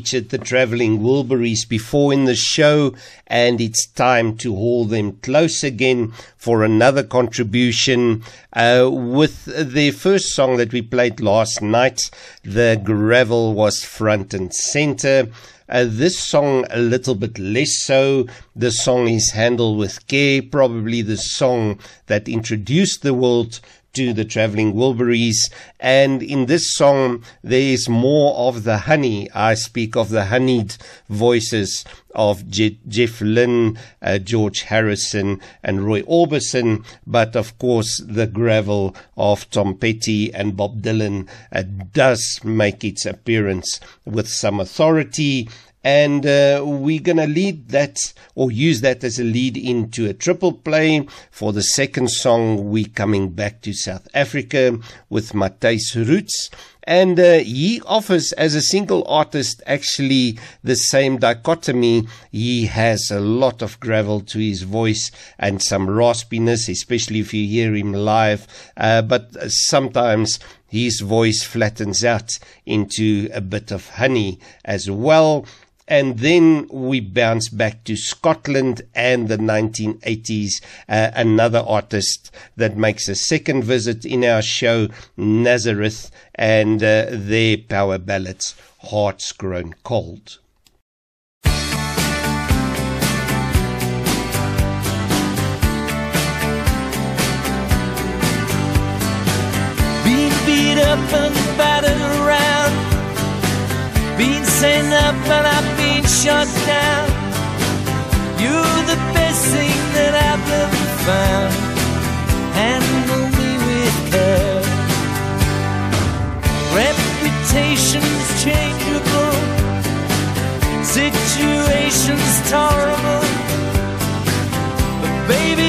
Featured the traveling Wilburys before in the show, and it's time to haul them close again for another contribution uh, with the first song that we played last night. The gravel was front and center. Uh, this song a little bit less so. The song is handled with care, probably the song that introduced the world to the traveling Wilburys. And in this song, there is more of the honey. I speak of the honeyed voices of Je- Jeff Lynne, uh, George Harrison, and Roy Orbison, but of course the gravel of Tom Petty and Bob Dylan uh, does make its appearance with some authority and uh, we're going to lead that or use that as a lead into a triple play. For the second song, we're coming back to South Africa with Mathys Roets. And uh, he offers, as a single artist, actually the same dichotomy. He has a lot of gravel to his voice and some raspiness, especially if you hear him live. Uh, but sometimes his voice flattens out into a bit of honey as well and then we bounce back to Scotland and the 1980s. Uh, another artist that makes a second visit in our show, Nazareth, and uh, their power ballads, Hearts Grown Cold. Beat up and battered around. Being sent up and been shut down. You're the best thing that I've ever found. Handle me with care. Reputation's changeable. Situation's tolerable. But baby,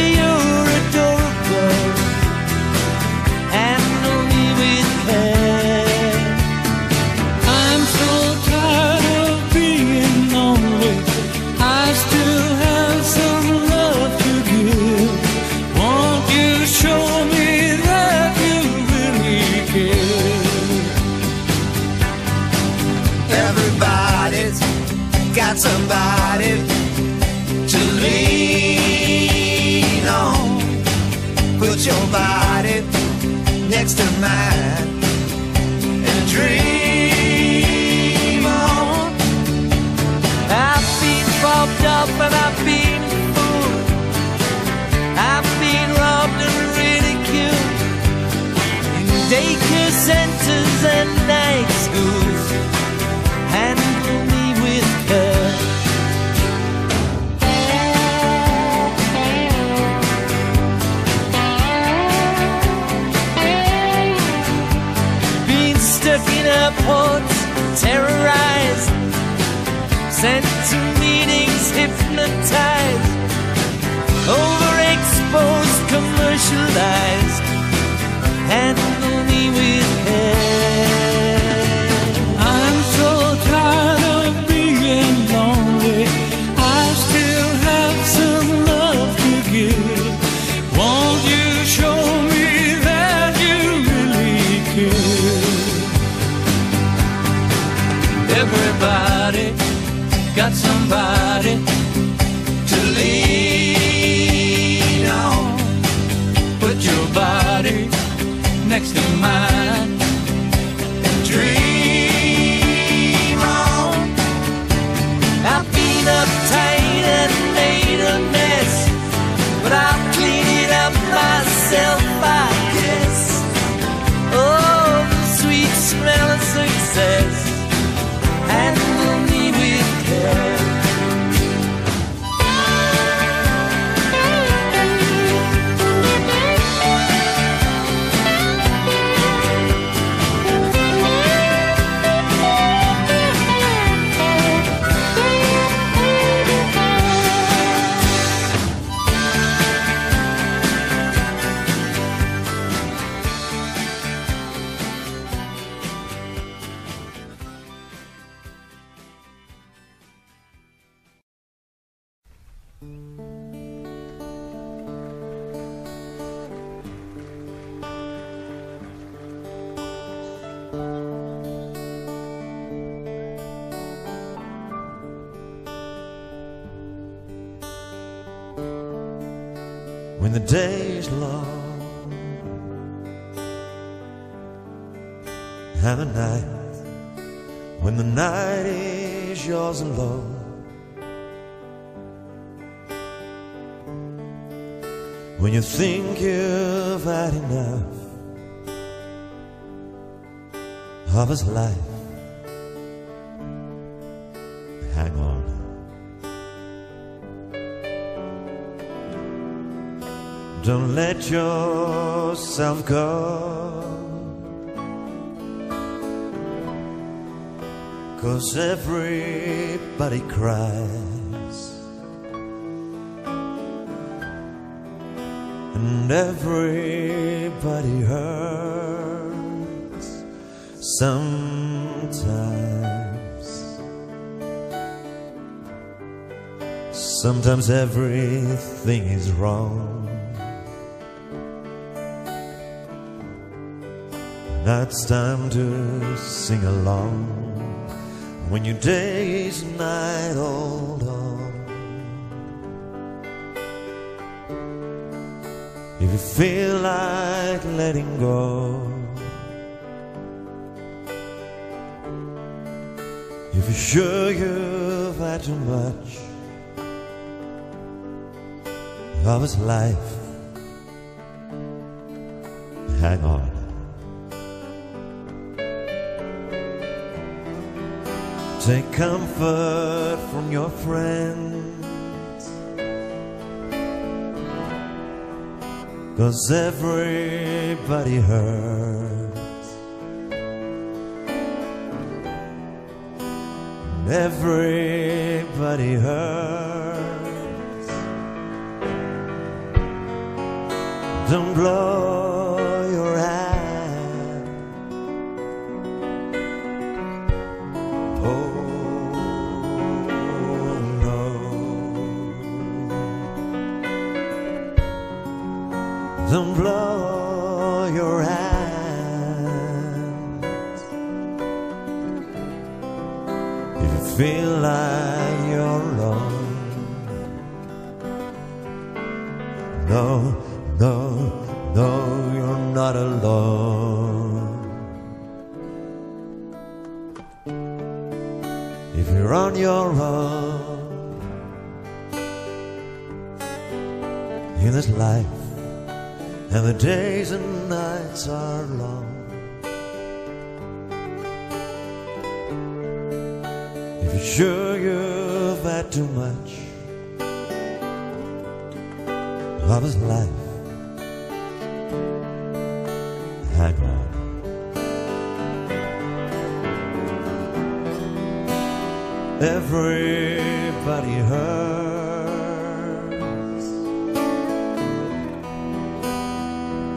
terrorized sent to meetings hypnotized, overexposed, commercialized. Handle me with care. Next his life, hang on. Don't let yourself go. Cause everybody cries And everybody hurts Sometimes. Sometimes everything is wrong. Now it's time to sing along. When your day is night hold on. If you feel like letting go, if you're sure you've had too much of his life, hang on. Take comfort from your friends. Cause everybody hurts. Everybody hurts. Don't blow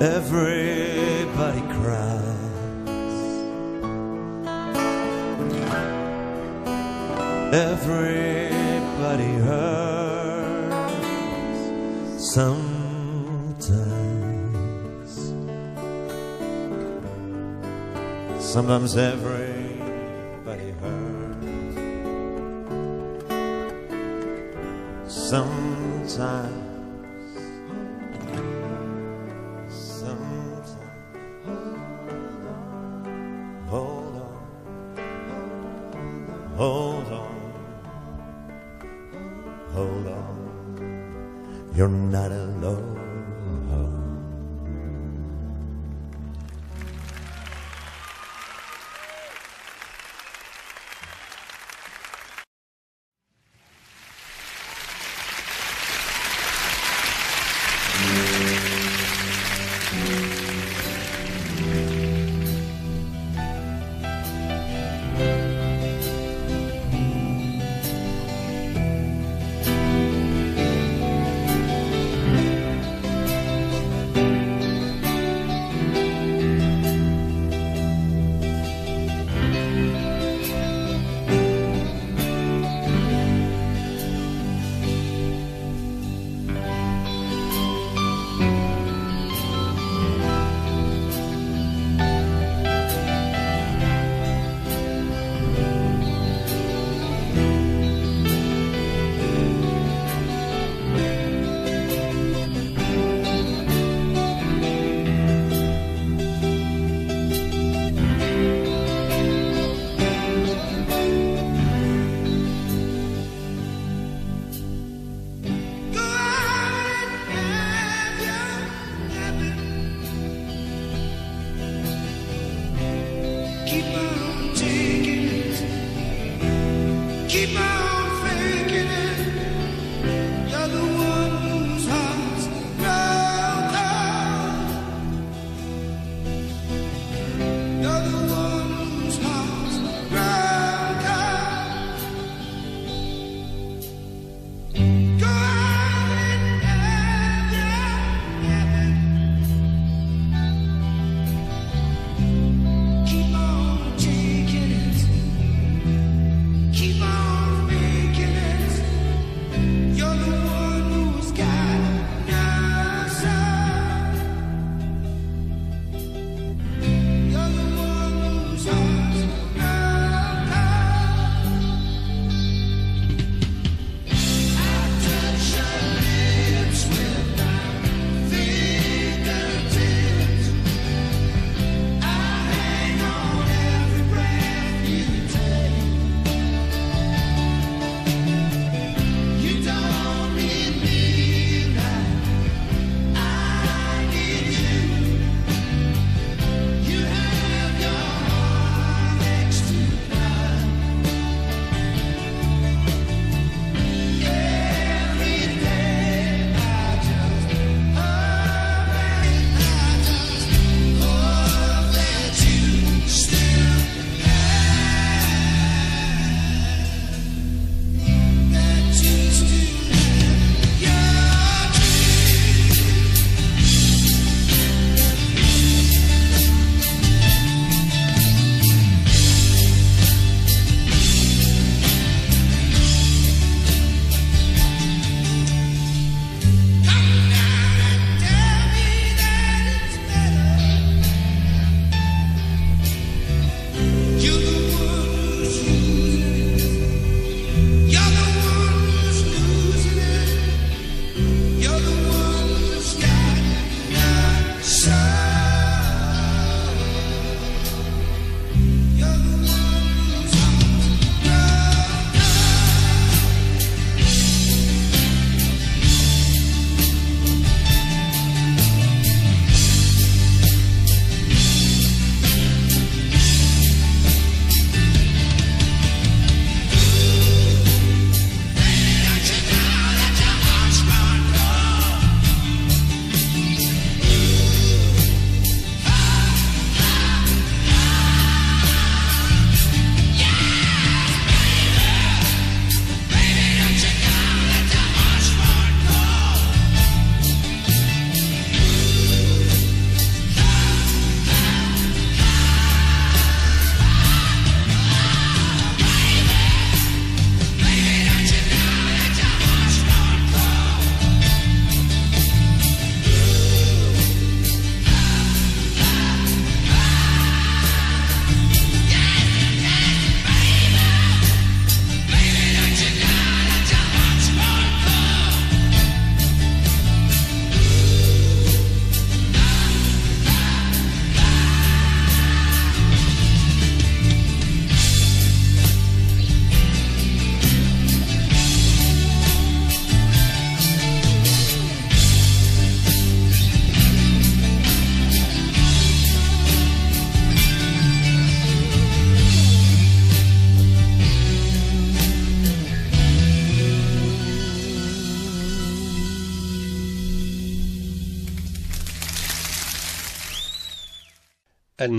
Everybody cries. Everybody hurts sometimes. Sometimes everybody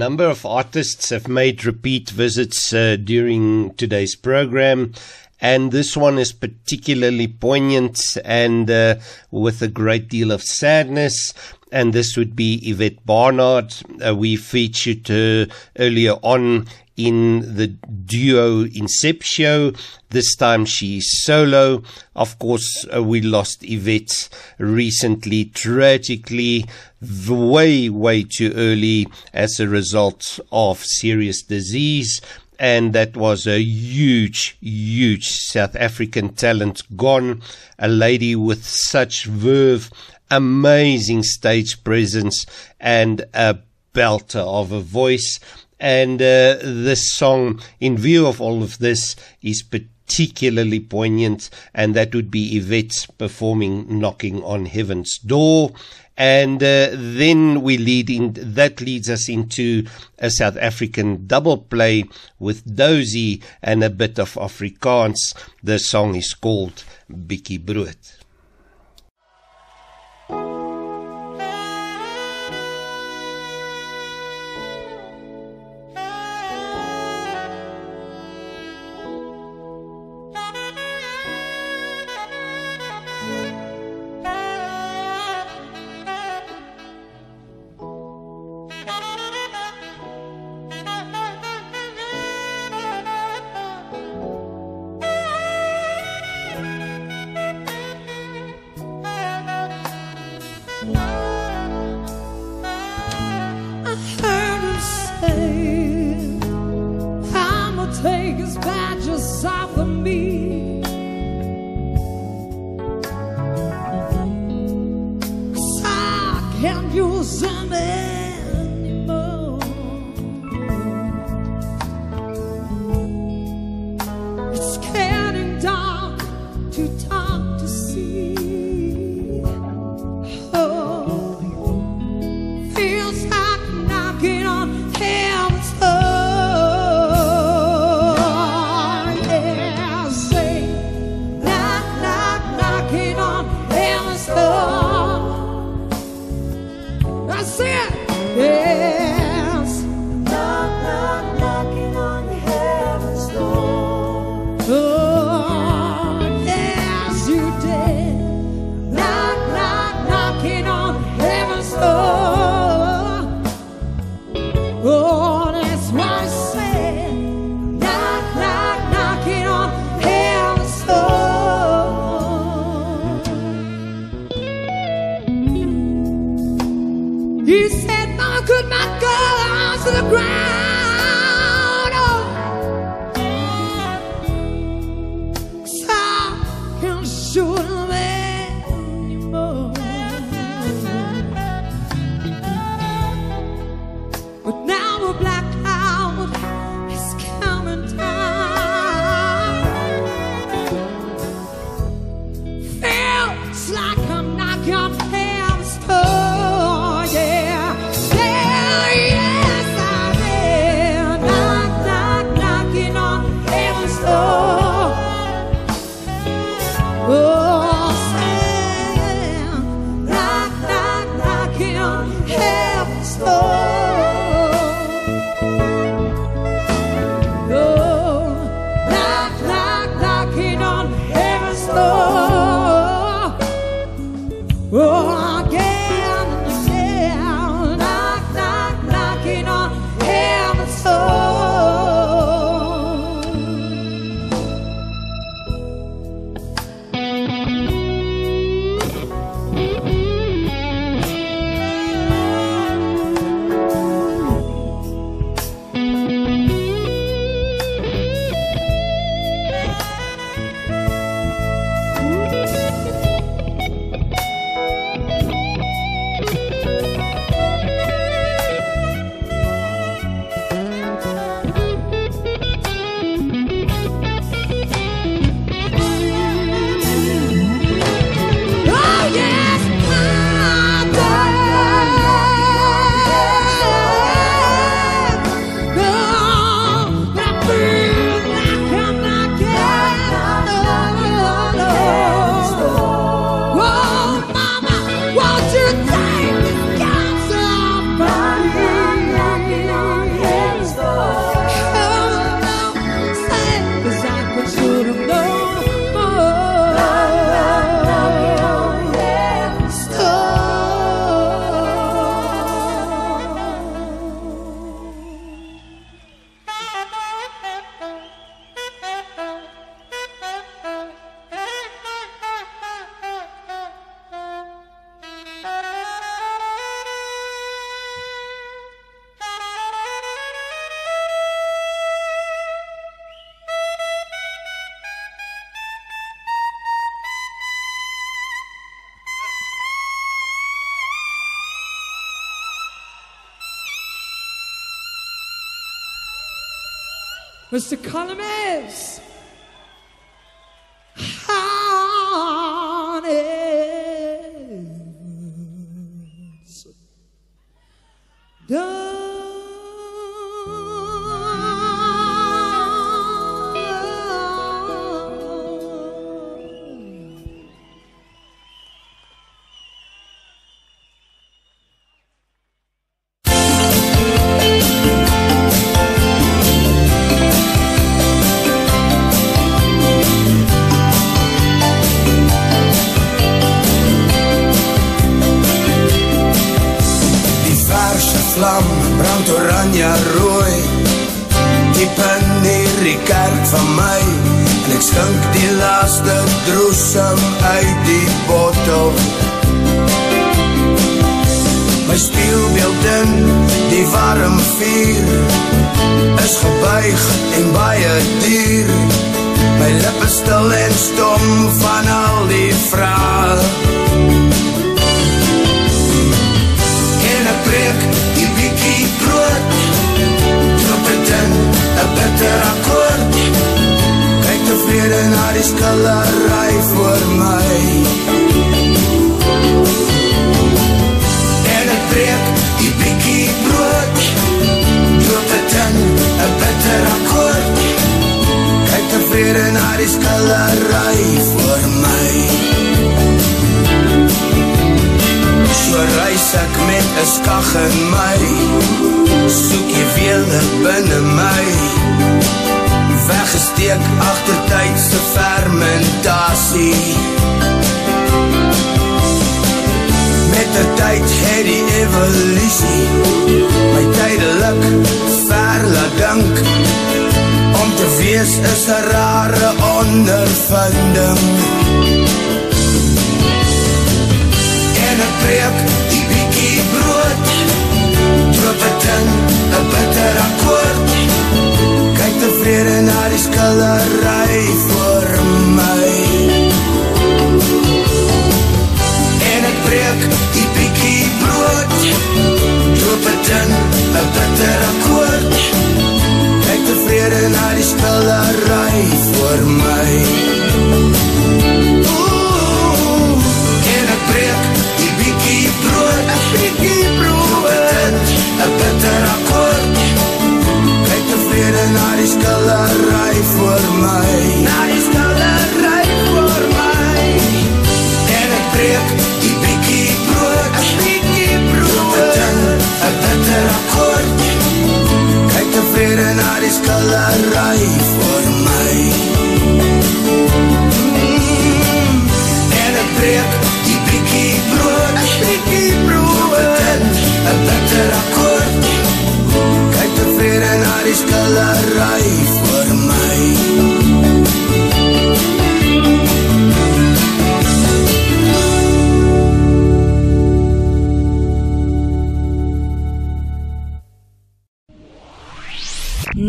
number of artists have made repeat visits uh, during today's program, and this one is particularly poignant and uh, with a great deal of sadness. And this would be Yvette Barnard. Uh, we featured her earlier on in the duo Inceptio. This time she's solo. Of course, uh, we lost Yvette recently, tragically, way, way too early as a result of serious disease. And that was a huge, huge South African talent gone. A lady with such verve, amazing stage presence, and a belter of a voice. And uh, this song, in view of all of this, is particularly poignant, and that would be Yvette performing Knocking on Heaven's Door. And uh, then we lead in, that leads us into a South African double play with Dozi and a bit of Afrikaans. The song is called Biki Bruit.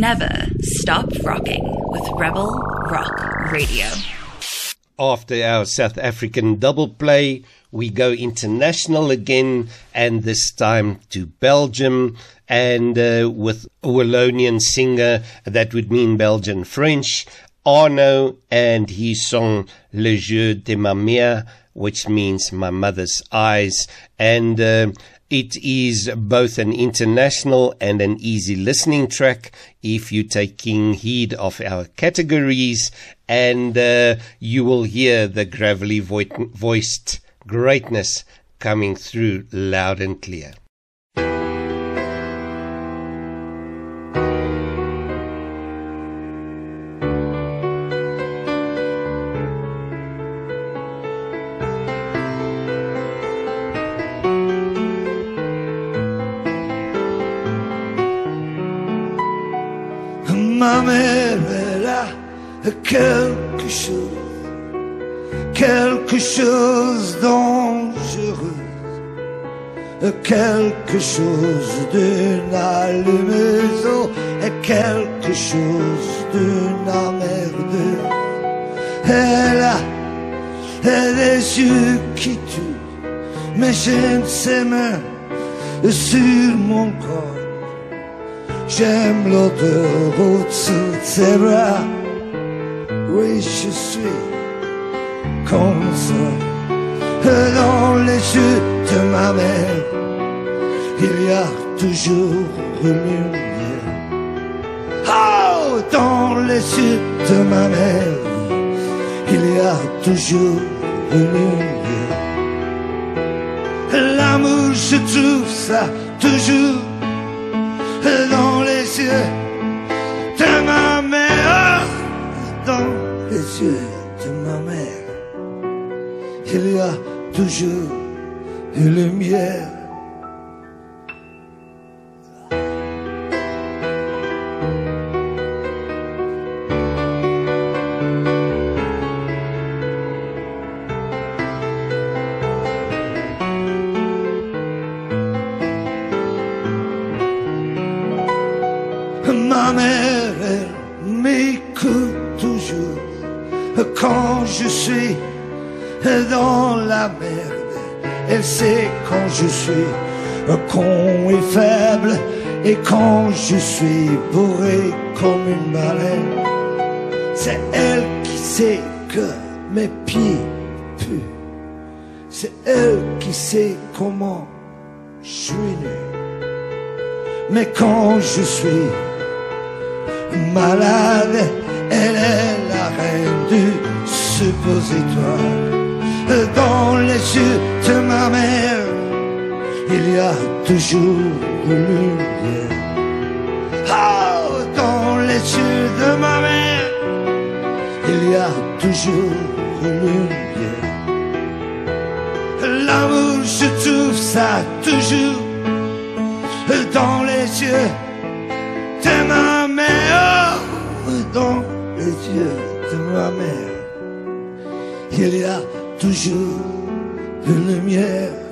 Never stop rocking with Rebel Rock Radio. After our South African double play, we go international again, and this time to Belgium, and uh, with a Wallonian singer, that would mean Belgian French, Arno, and his song Les Yeux de ma Mère, which means my mother's eyes, and uh, it is both an international and an easy listening track if you're taking heed of our categories, and uh, you will hear the gravelly vo- voiced greatness coming through loud and clear. Chose d'une allumeuse et quelque chose d'une emmerdeuse. Elle a, elle des yeux qui tuent, mais j'aime ses mains sur mon corps. J'aime l'odeur au-dessous de ses bras. Oui, je suis comme ça. Dans les yeux de ma mère, il y a toujours une lumière. Oh, dans les yeux de ma mère, il y a toujours une lumière. L'amour, je trouve ça toujours dans les yeux de ma mère, dans les yeux de ma mère, il y a toujours une lumière. Je suis bourré comme une baleine. C'est elle qui sait que mes pieds puent. C'est elle qui sait comment je suis nu. Mais quand je suis malade, elle est la reine du suppositoire. Dans les yeux de ma mère, il y a toujours une toujours une lumière. L'amour, je trouve ça toujours dans les yeux de ma mère, dans les yeux de ma mère, il y a toujours une lumière.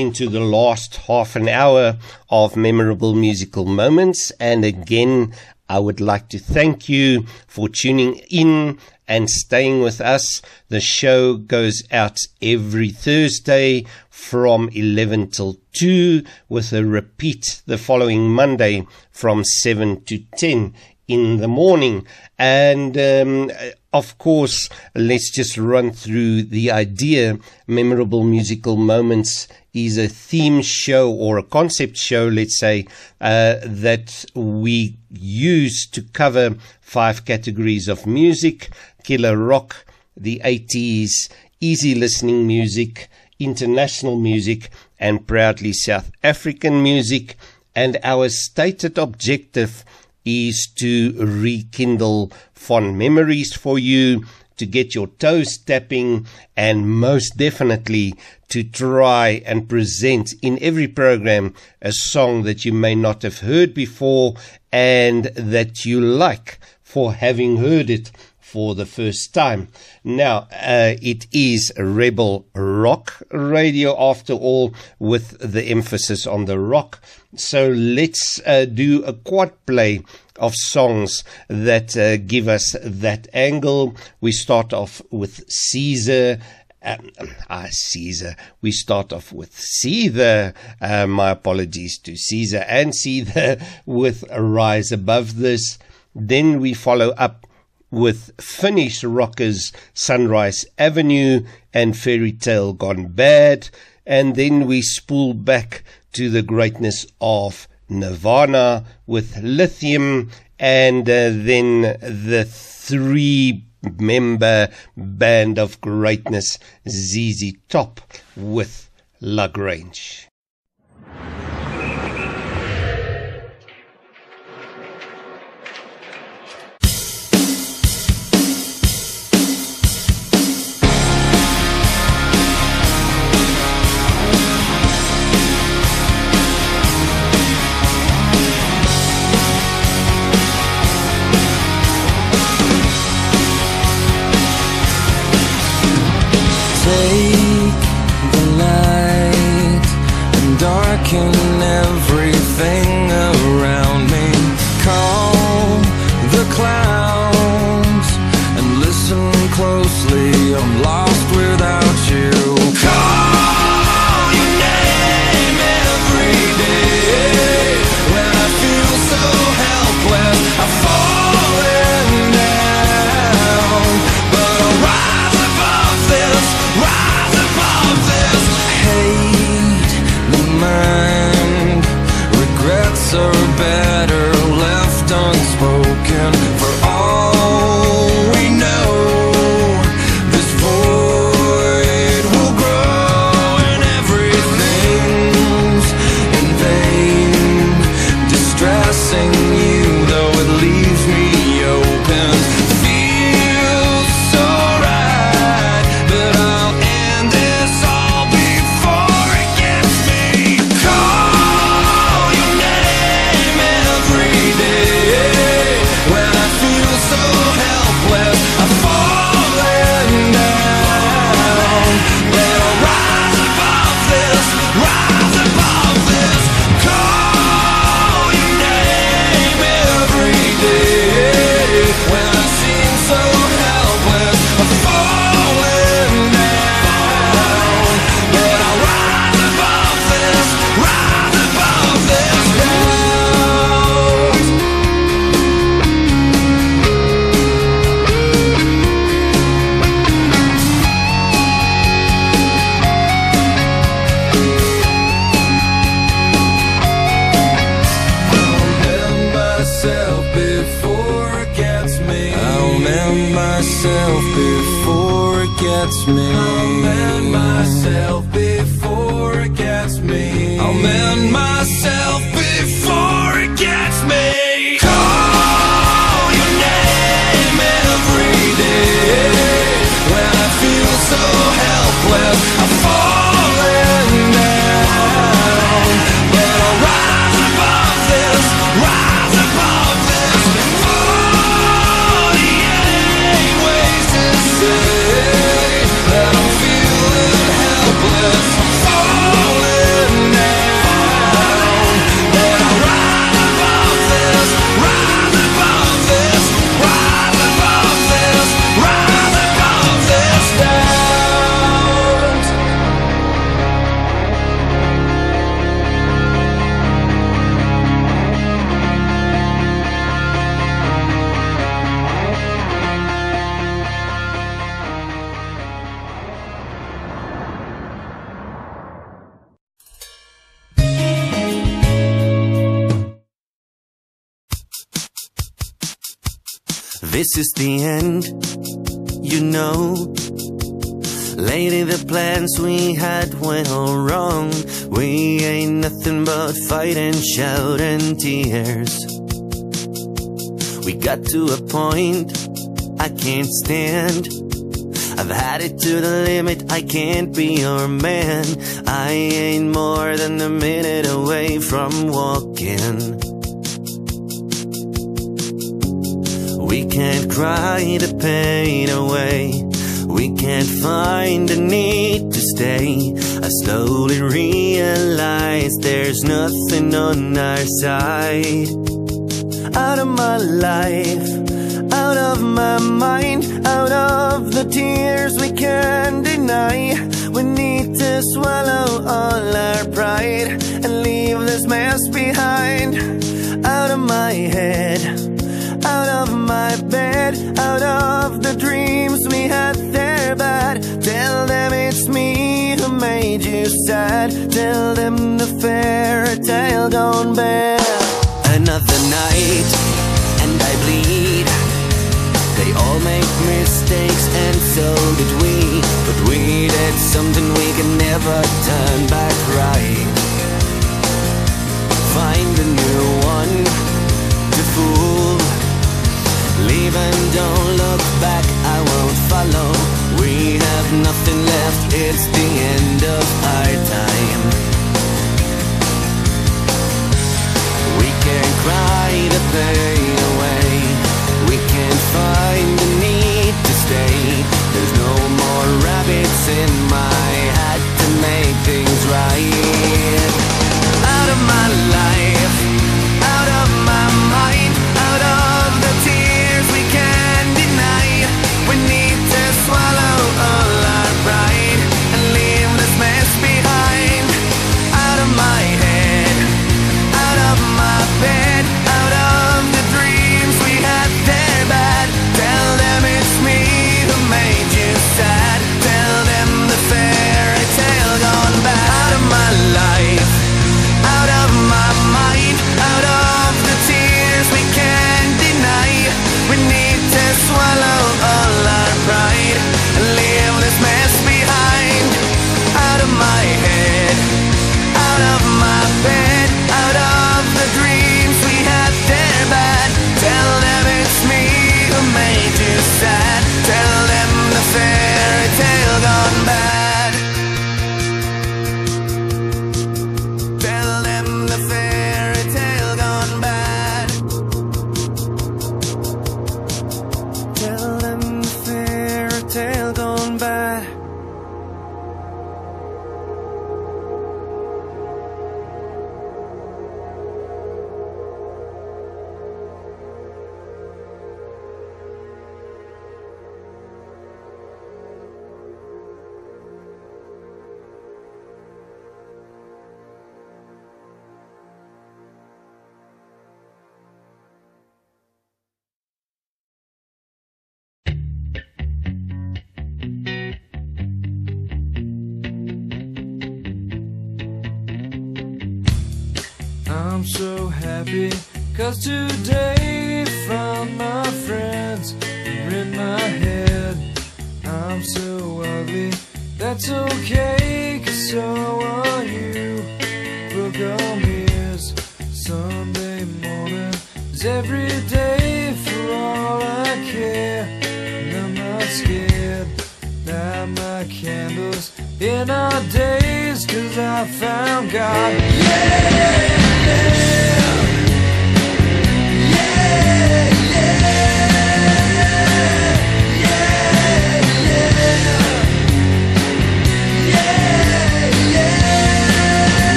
Into the last half an hour of memorable musical moments. And again, I would like to thank you for tuning in and staying with us. The show goes out every Thursday from 11 till 2 with a repeat the following Monday from 7 to 10 in the morning. And um, of course, let's just run through the idea. Memorable musical moments is a theme show or a concept show, let's say, uh, that we use to cover five categories of music killer rock, the 80s, easy listening music, international music, and proudly South African music. And our stated objective is to rekindle fond memories for you, to get your toes tapping, and most definitely to try and present in every program a song that you may not have heard before and that you like for having heard it for the first time. Now, uh, it is Rebel Rock Radio after all, with the emphasis on the rock. So let's uh, do a quad play of songs that uh, give us that angle. We start off with Caesar. Um, [CLEARS THROAT] ah, Caesar. We start off with Caesar. Uh, my apologies to Caesar and Caesar [LAUGHS] with Rise Above This. Then we follow up with Finnish rockers Sunrise Avenue and Fairy Tale Gone Bad. And then we spool back to the greatness of Nirvana with Lithium, and uh, then the three member band of greatness ZZ Top with La Grange. Take is the end, you know. Lady, the plans we had went all wrong. We ain't nothing but fight and shout and tears. We got to a point I can't stand. I've had it to the limit, I can't be your man. I ain't more than a minute away from walking. Cry the pain away. We can't find the need to stay. I slowly realize there's nothing on our side. Out of my life, out of my mind, out of the tears we can't deny. We need to swallow all our pride and leave this mess behind. Out of my head, out of my bed. Out of the dreams we had there But tell them it's me who made you sad. Tell them the fairy tale gone bare Another night and I bleed. They all make mistakes and so did we. But we did something we can never turn It's the end of our time. We can cry the pain away. We can find the need to stay. There's no more rabbits in my hat to make things right.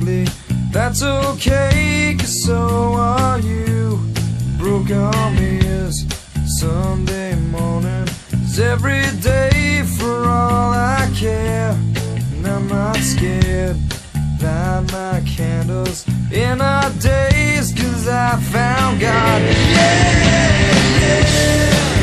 Ugly, that's okay, cause so are you. Broke arm is Sunday morning, is every day for all I care. And I'm not scared, light my candles in our days, cause I found God. Yeah, yeah.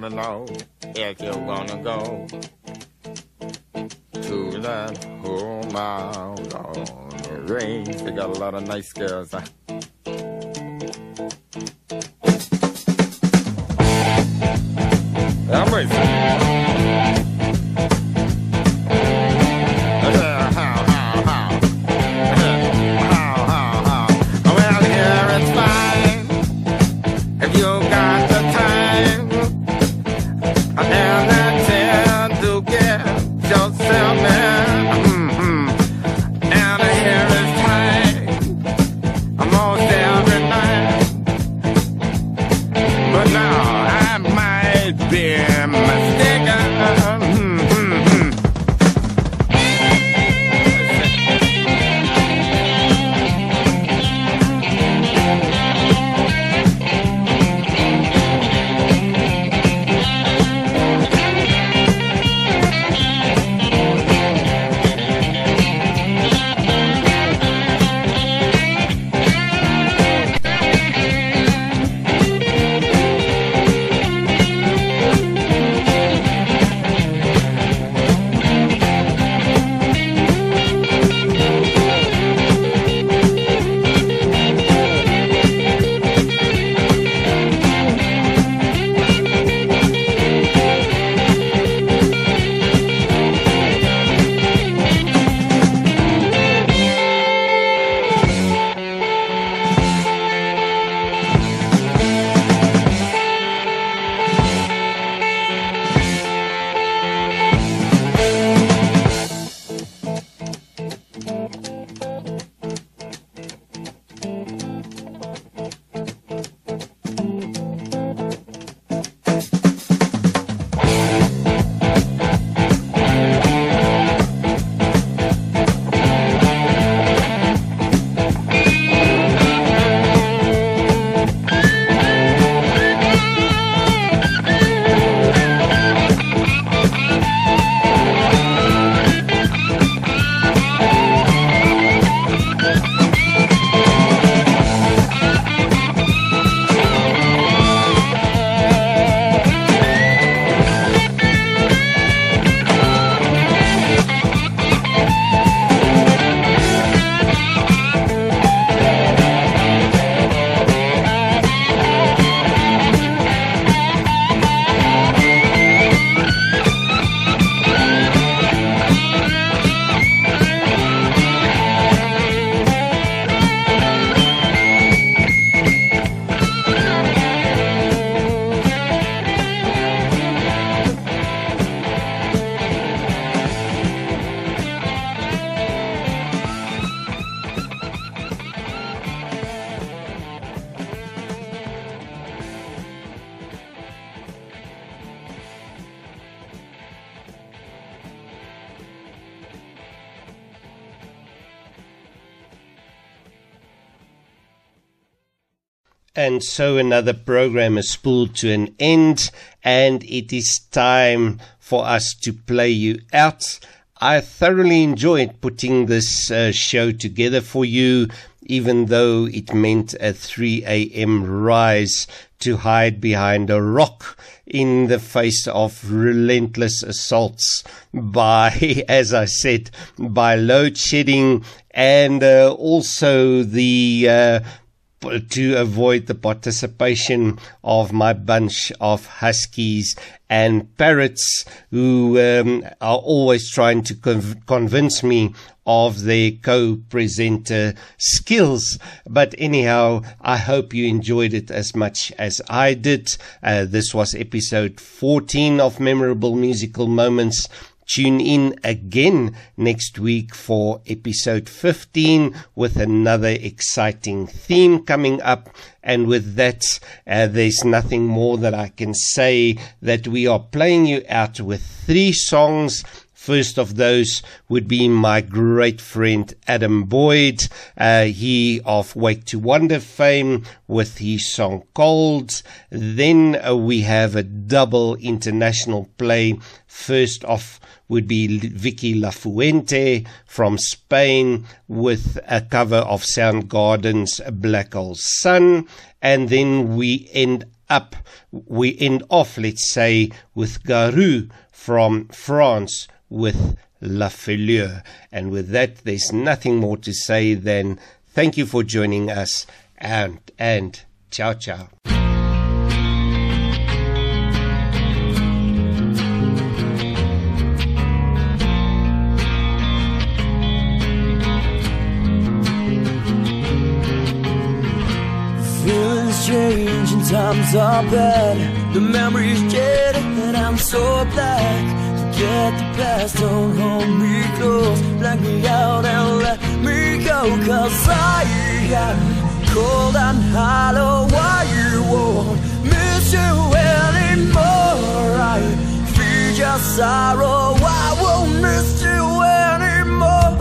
Me know if you wanna go To that home out on the range. They got a lot of nice girls And so another program is pulled to an end, and it is time for us to play you out. I thoroughly enjoyed putting this uh, show together for you, even though it meant a 3 a.m. rise to hide behind a rock in the face of relentless assaults by, [LAUGHS] as I said, by load shedding and uh, also the uh, to avoid the participation of my bunch of huskies and parrots who um, are always trying to conv- convince me of their co-presenter skills. But anyhow, I hope you enjoyed it as much as I did. Uh, this was episode 14 of Memorable Musical Moments. Tune in again next week for episode 15 with another exciting theme coming up. And with that, uh, there's nothing more that I can say that we are playing you out with three songs. First of those would be my great friend Adam Boyd, uh, he of Wake to Wonder fame with his song Cold. Then uh, we have a double international play. First off, would be Vicky Lafuente from Spain with a cover of Soundgarden's Black Hole Sun. And then we end up, we end off, let's say, with Garou from France with La Fleur. And with that, there's nothing more to say than thank you for joining us and, and ciao, ciao. Change and times are bad. The memories jaded and I'm so black. Forget the past, don't hold me close. Black me out and let me go. Cause I got cold and hollow. Why you won't miss you anymore? I feed your sorrow. I won't miss you anymore.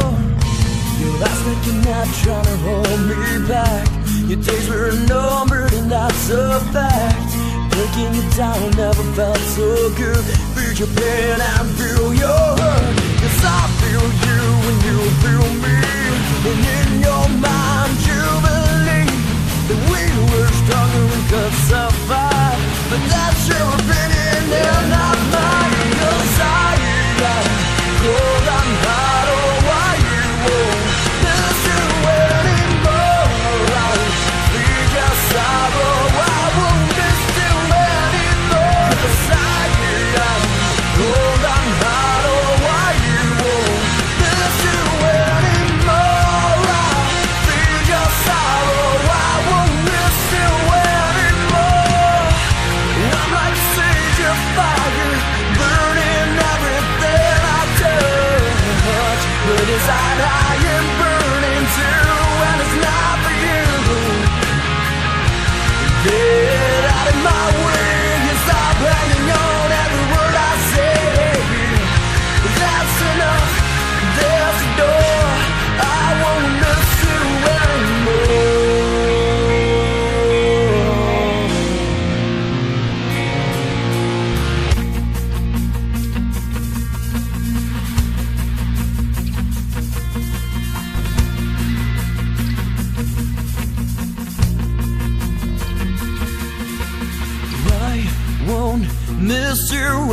You ask me, you're not trying to hold me back. Your days were numbered, and that's a fact. Breaking you down never felt so good. Feel your pain and feel your hurt. Cause I feel you and you feel me. And in your mind, you believe that we were stronger and could survive. But that's your opinion and not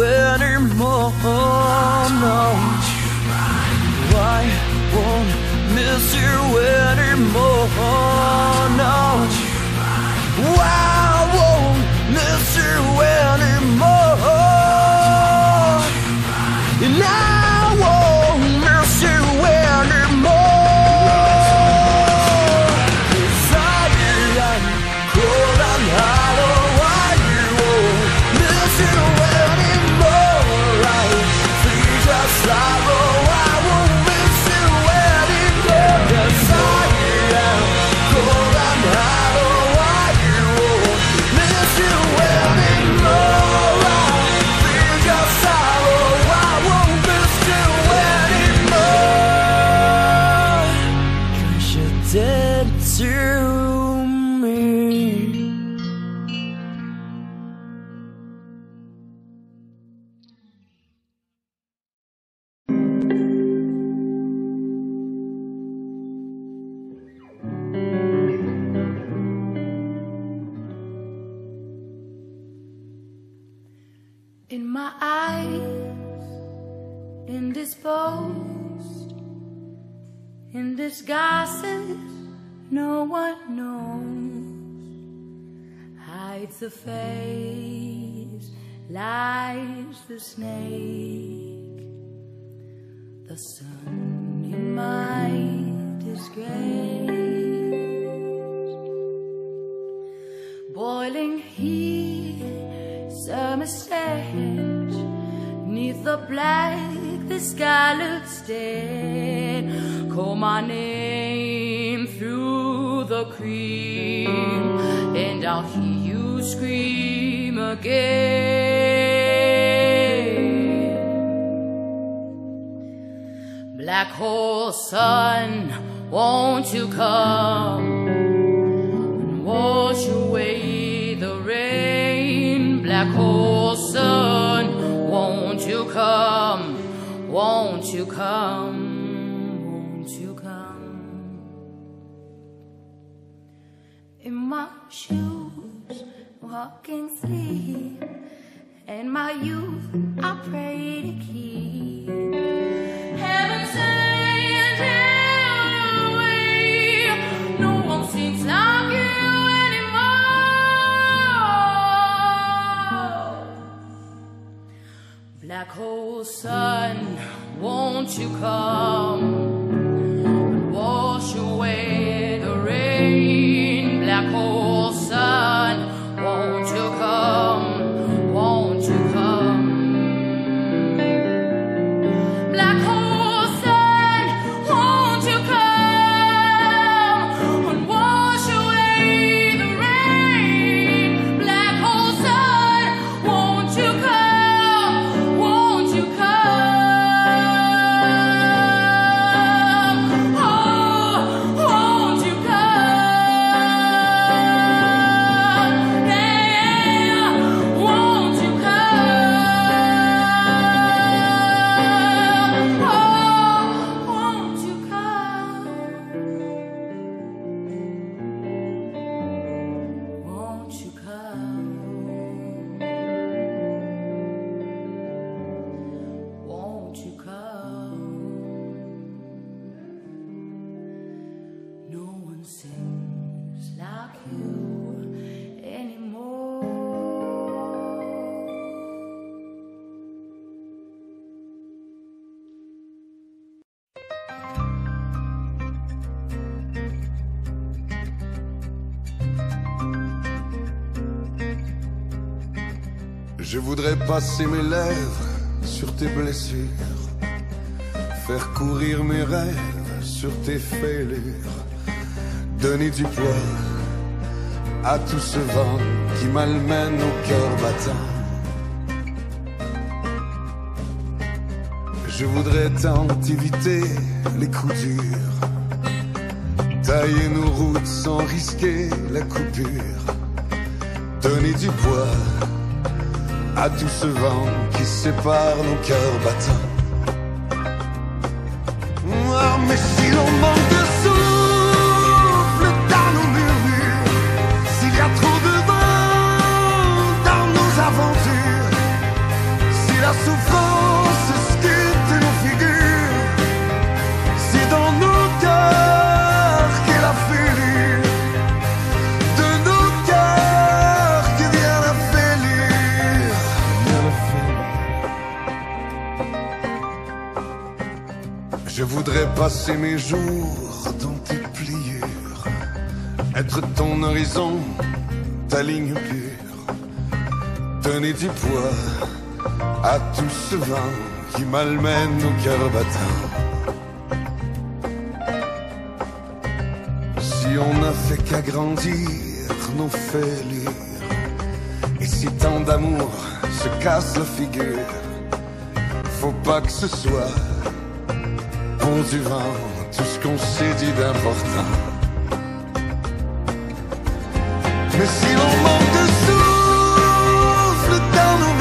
anymore. No. I won't miss you anymore. No. I in disguises no one knows, hides the face, lies the snake, the sun in my disgrace. Boiling heat, summer stench, neath the black, the sky looks dead. Call my name through the cream, and I'll hear you scream again. Black hole sun, won't you come? and wash away the rain. Black hole Won't you come? Won't you come? In my shoes, walking sleep, and my youth I pray to keep. Heaven sent Black hole sun, won't you come passer mes lèvres sur tes blessures, faire courir mes rêves sur tes fêlures, donner du poids à tout ce vent qui malmène au cœur battant. Je voudrais tant éviter les coups durs, tailler nos routes sans risquer la coupure, donner du poids à tout ce vent qui sépare nos cœurs battants. Voudrais passer mes jours dans tes pliures, être ton horizon, ta ligne pure, donner du poids à tout ce vent qui malmène nos cœurs battants. Si on n'a fait qu'agrandir nos fêlures, et si tant d'amour se casse la figure, faut pas que ce soit tout ce qu'on s'est dit d'important. Mais si l'on manque de souffle dans nos